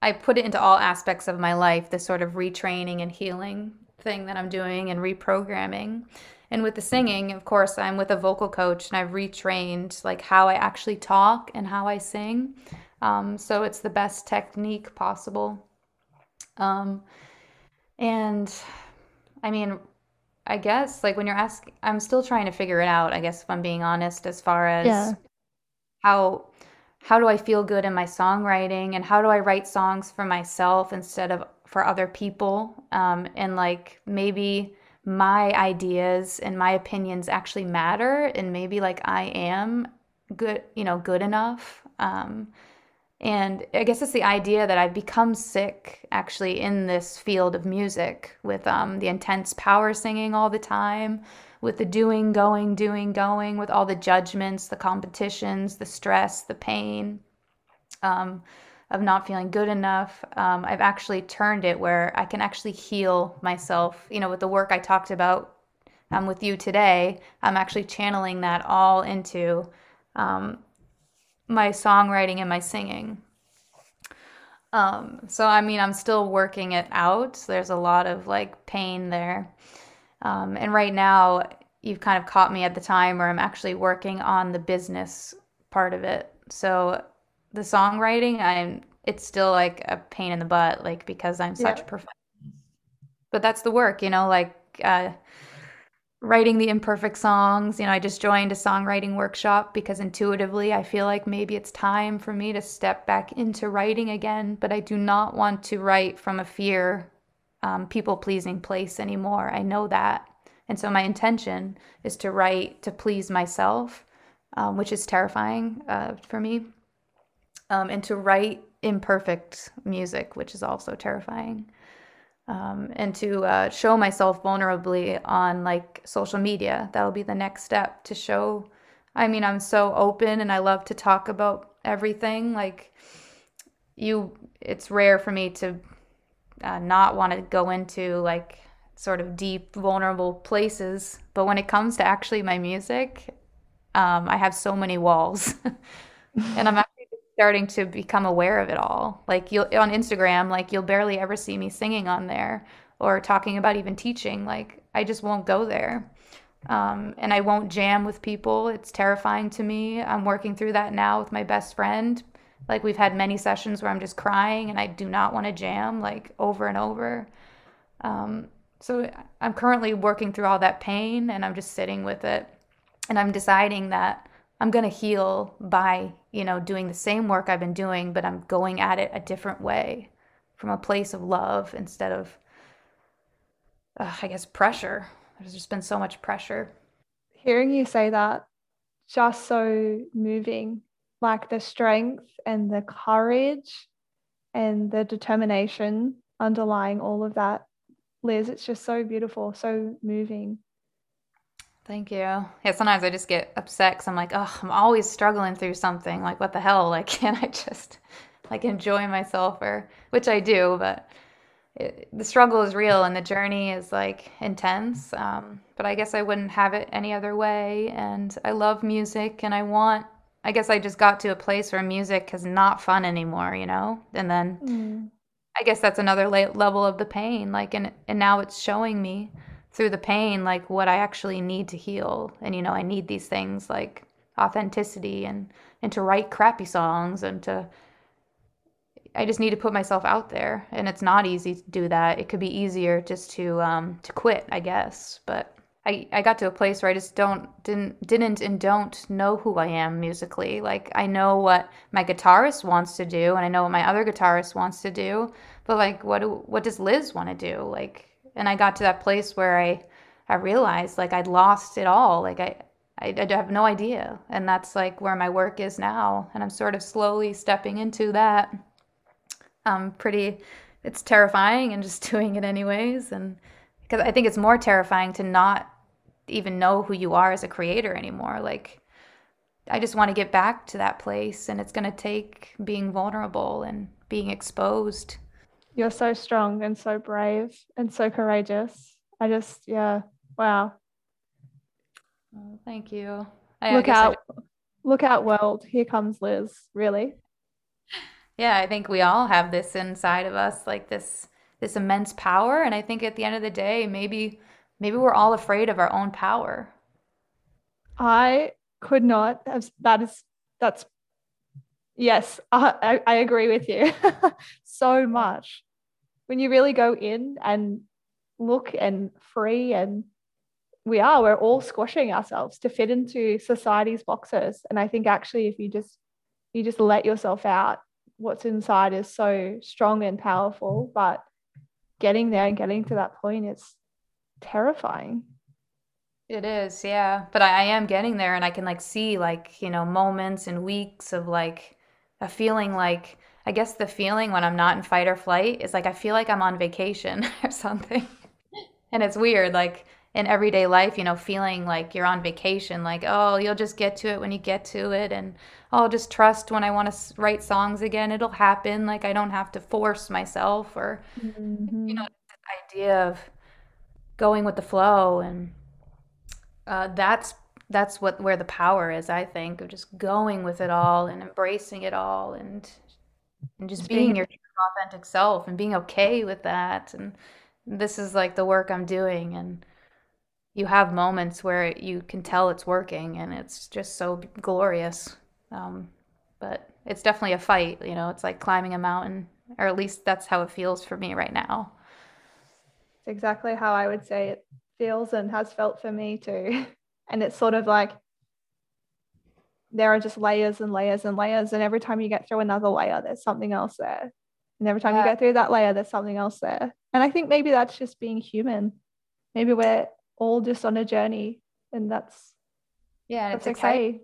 I put it into all aspects of my life, this sort of retraining and healing thing that I'm doing and reprogramming. And with the singing, of course, I'm with a vocal coach and I've retrained like how I actually talk and how I sing. Um, so it's the best technique possible. Um, and I mean, I guess like when you're asking, I'm still trying to figure it out. I guess if I'm being honest, as far as yeah. how how do I feel good in my songwriting and how do I write songs for myself instead of for other people? Um, and like maybe my ideas and my opinions actually matter, and maybe like I am good, you know, good enough. Um, and I guess it's the idea that I've become sick actually in this field of music with um, the intense power singing all the time, with the doing, going, doing, going, with all the judgments, the competitions, the stress, the pain um, of not feeling good enough. Um, I've actually turned it where I can actually heal myself. You know, with the work I talked about um, with you today, I'm actually channeling that all into um, my songwriting and my singing. Um, so I mean, I'm still working it out. There's a lot of like pain there. Um, and right now, you've kind of caught me at the time where I'm actually working on the business part of it. So the songwriting, I'm it's still like a pain in the butt, like because I'm such yeah. perfectionist. But that's the work, you know, like uh, writing the imperfect songs. You know, I just joined a songwriting workshop because intuitively I feel like maybe it's time for me to step back into writing again, but I do not want to write from a fear, um, people pleasing place anymore. I know that. And so my intention is to write to please myself, um, which is terrifying uh, for me, um, and to write imperfect music, which is also terrifying um, and to uh, show myself vulnerably on like social media. That'll be the next step to show. I mean, I'm so open and I love to talk about everything. Like, you, it's rare for me to uh, not want to go into like sort of deep, vulnerable places. But when it comes to actually my music, um, I have so many walls. and I'm starting to become aware of it all. Like you'll on Instagram, like you'll barely ever see me singing on there or talking about even teaching. Like I just won't go there. Um, and I won't jam with people. It's terrifying to me. I'm working through that now with my best friend. Like we've had many sessions where I'm just crying and I do not want to jam like over and over. Um, so I'm currently working through all that pain and I'm just sitting with it. And I'm deciding that I'm going to heal by, you know, doing the same work I've been doing, but I'm going at it a different way from a place of love instead of, uh, I guess, pressure. There's just been so much pressure. Hearing you say that, just so moving, like the strength and the courage and the determination underlying all of that. Liz, it's just so beautiful, so moving. Thank you. Yeah, sometimes I just get upset because I'm like, oh, I'm always struggling through something. Like, what the hell? Like, can't I just like enjoy myself or which I do, but it, the struggle is real and the journey is like intense. Um, but I guess I wouldn't have it any other way. And I love music and I want, I guess I just got to a place where music is not fun anymore, you know? And then mm. I guess that's another level of the pain. Like, and, and now it's showing me through the pain, like what I actually need to heal. And, you know, I need these things like authenticity and, and to write crappy songs and to, I just need to put myself out there, and it's not easy to do that. It could be easier just to um, to quit, I guess. But I, I got to a place where I just don't didn't didn't and don't know who I am musically. Like I know what my guitarist wants to do, and I know what my other guitarist wants to do. But like, what do, what does Liz want to do? Like, and I got to that place where I I realized like I'd lost it all. Like I I, I have no idea, and that's like where my work is now, and I'm sort of slowly stepping into that. Um, pretty it's terrifying and just doing it anyways. And because i think it's more terrifying to not even know who you are as a creator anymore. Like i just want to get back to that place and it's going to take being vulnerable and being exposed you're so strong and so brave and so courageous i just yeah wow oh, thank you I, look I out look out world here comes liz really yeah, I think we all have this inside of us, like this this immense power. And I think at the end of the day, maybe maybe we're all afraid of our own power. I could not have that is that's yes, I, I agree with you so much. When you really go in and look and free and we are we're all squashing ourselves to fit into society's boxes and i think actually if you just you just let yourself out what's inside is so strong and powerful, but getting there and getting to that point is terrifying. It is, yeah. But I, I, am getting there and I can like see like, you know, moments and weeks of like a feeling like I guess the feeling when I'm not in fight or flight is like I feel like I'm on vacation or something. and it's weird, like in everyday life, you know, feeling like you're on vacation, like, oh, you'll just get to it when you get to it. And I'll just trust when I want to write songs again, it'll happen. Like, I don't have to force myself or, mm-hmm. you know, the idea of going with the flow. And uh, that's, that's what, where the power is, I think, of just going with it all and embracing it all and, and just being your authentic self and being okay with that. And this is like the work I'm doing. And, you have moments where you can tell it's working and it's just so glorious. Um, but it's definitely a fight, you know, it's like climbing a mountain, or at least that's how it feels for me right now. It's exactly how I would say it feels and has felt for me too. And it's sort of like there are just layers and layers and layers. And every time you get through another layer, there's something else there. And every time yeah. you get through that layer, there's something else there. And I think maybe that's just being human. Maybe we're all just on a journey and that's yeah that's it's okay exciting.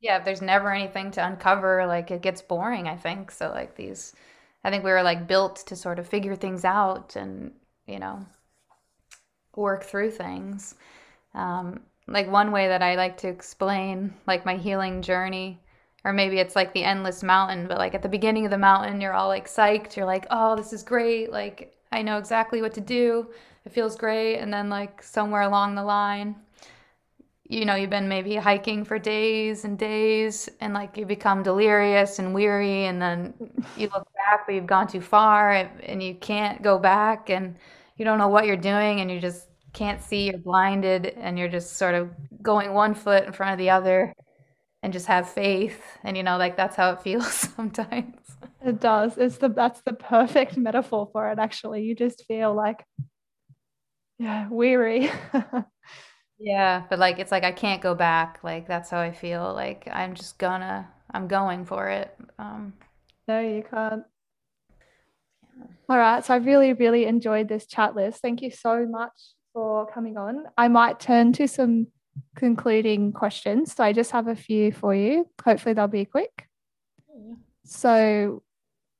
yeah if there's never anything to uncover like it gets boring i think so like these i think we were like built to sort of figure things out and you know work through things um, like one way that i like to explain like my healing journey or maybe it's like the endless mountain but like at the beginning of the mountain you're all like psyched you're like oh this is great like i know exactly what to do it feels great. And then, like, somewhere along the line, you know, you've been maybe hiking for days and days, and like you become delirious and weary, and then you look back, but you've gone too far and you can't go back, and you don't know what you're doing, and you just can't see, you're blinded, and you're just sort of going one foot in front of the other and just have faith. And you know like that's how it feels sometimes. It does. It's the that's the perfect metaphor for it actually. You just feel like yeah weary. Yeah but like it's like i can't go back. Like that's how i feel. Like i'm just gonna i'm going for it. Um no you can't. All right so i really really enjoyed this chat Liz. thank you so much for coming on i might turn to some concluding questions so i just have a few for you hopefully they'll be quick so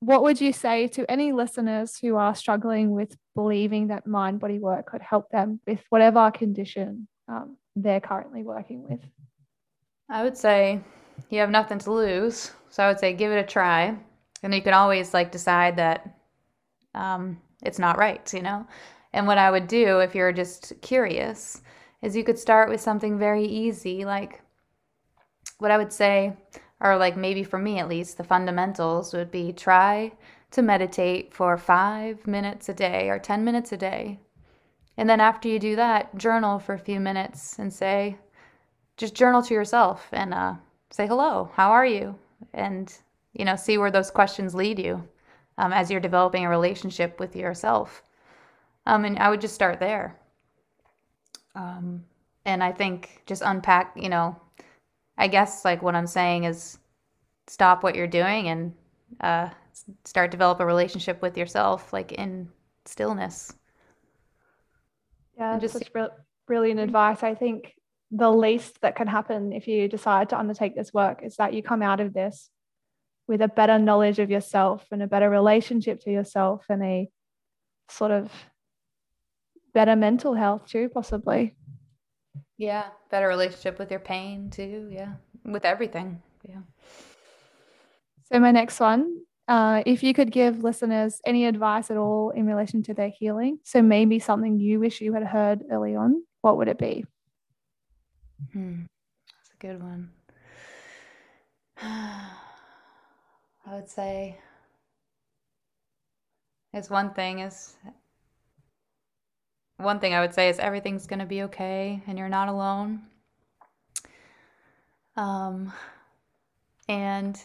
what would you say to any listeners who are struggling with believing that mind body work could help them with whatever condition um, they're currently working with? I would say you have nothing to lose. So I would say give it a try. And you can always like decide that um, it's not right, you know? And what I would do if you're just curious is you could start with something very easy, like what I would say, or like maybe for me at least, the fundamentals would be try to meditate for five minutes a day or 10 minutes a day. And then after you do that, journal for a few minutes and say, just journal to yourself and uh, say hello, how are you? And, you know, see where those questions lead you um, as you're developing a relationship with yourself. Um, and I would just start there. Um, and I think just unpack, you know, I guess like what I'm saying is stop what you're doing and uh, start develop a relationship with yourself, like in stillness. Yeah, just such brilliant advice. I think the least that can happen if you decide to undertake this work is that you come out of this with a better knowledge of yourself and a better relationship to yourself and a sort of better mental health too, possibly. Yeah, better relationship with your pain too. Yeah, with everything. Yeah. So, my next one uh, if you could give listeners any advice at all in relation to their healing, so maybe something you wish you had heard early on, what would it be? Hmm. That's a good one. I would say is one thing is one thing I would say is everything's going to be okay and you're not alone. Um, and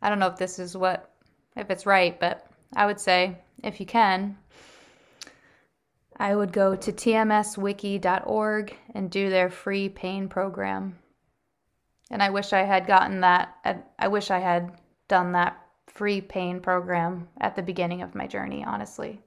I don't know if this is what, if it's right, but I would say if you can, I would go to tmswiki.org and do their free pain program. And I wish I had gotten that. I wish I had done that free pain program at the beginning of my journey, honestly.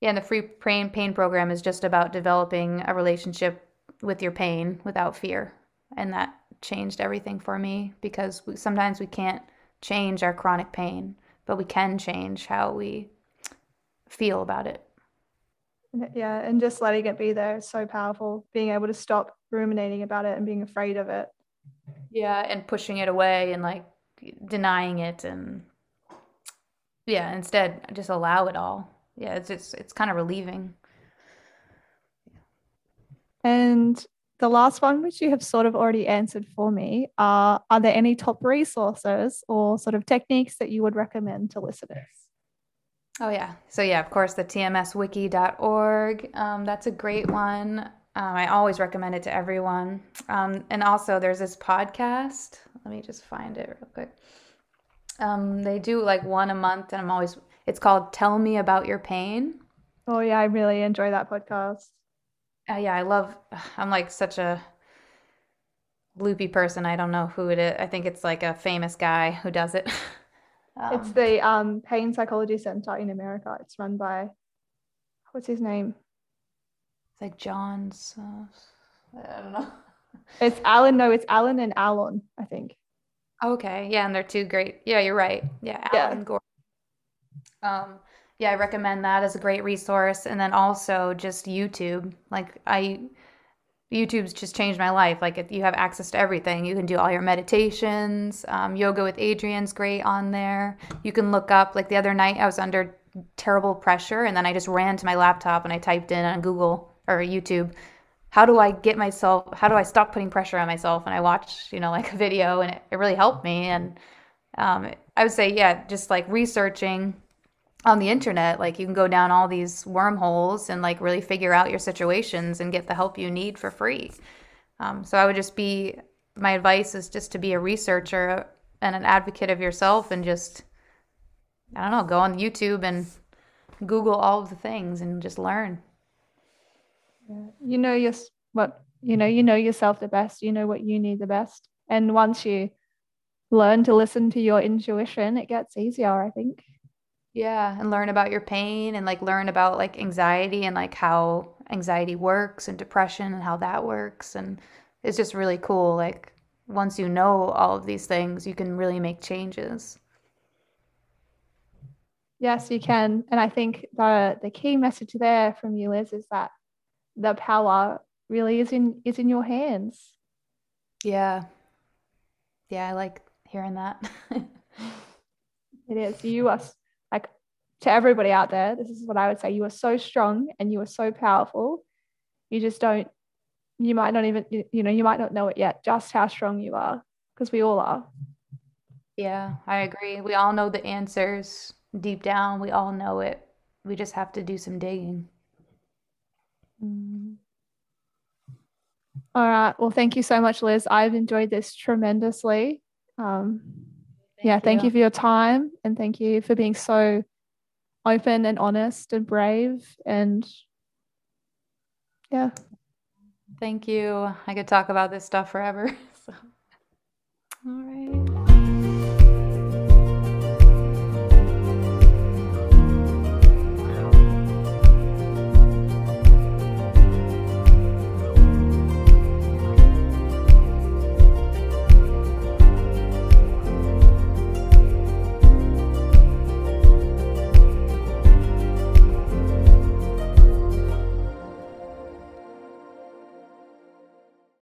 Yeah, and the free pain pain program is just about developing a relationship with your pain without fear. And that changed everything for me because we, sometimes we can't change our chronic pain, but we can change how we feel about it. Yeah, and just letting it be there is so powerful. Being able to stop ruminating about it and being afraid of it. Yeah, and pushing it away and like denying it and yeah, instead just allow it all yeah, it's it's it's kind of relieving. And the last one, which you have sort of already answered for me, are are there any top resources or sort of techniques that you would recommend to listeners? Oh yeah, so yeah, of course the tmswiki.org. Um, that's a great one. Um, I always recommend it to everyone. Um, and also, there's this podcast. Let me just find it real quick. Um, they do like one a month, and I'm always it's called Tell Me About Your Pain. Oh, yeah. I really enjoy that podcast. Uh, yeah, I love, I'm like such a loopy person. I don't know who it is. I think it's like a famous guy who does it. um, it's the um, Pain Psychology Center in America. It's run by, what's his name? It's like John's. Uh, I don't know. It's Alan. No, it's Alan and Alon, I think. Okay. Yeah. And they're two great. Yeah, you're right. Yeah. Alan yeah. Gore. Um, yeah, I recommend that as a great resource. And then also just YouTube. Like I, YouTube's just changed my life. Like you have access to everything. You can do all your meditations. Um, yoga with Adriene's great on there. You can look up. Like the other night, I was under terrible pressure, and then I just ran to my laptop and I typed in on Google or YouTube, how do I get myself? How do I stop putting pressure on myself? And I watched, you know, like a video, and it, it really helped me. And um, I would say, yeah, just like researching on the internet like you can go down all these wormholes and like really figure out your situations and get the help you need for free. Um, so i would just be my advice is just to be a researcher and an advocate of yourself and just i don't know go on youtube and google all of the things and just learn. You know your what you know you know yourself the best. You know what you need the best. And once you learn to listen to your intuition it gets easier i think yeah, and learn about your pain and like learn about like anxiety and like how anxiety works and depression and how that works and it's just really cool like once you know all of these things, you can really make changes. Yes, you can. And I think the the key message there from you, Liz, is that the power really is in is in your hands. Yeah. Yeah, I like hearing that. it is. You are to everybody out there, this is what I would say. You are so strong and you are so powerful. You just don't you might not even you know, you might not know it yet just how strong you are because we all are. Yeah, I agree. We all know the answers deep down. We all know it. We just have to do some digging. Mm. All right. Well, thank you so much, Liz. I've enjoyed this tremendously. Um, thank yeah, you. thank you for your time and thank you for being so open and honest and brave. And yeah. Thank you. I could talk about this stuff forever. so. All right.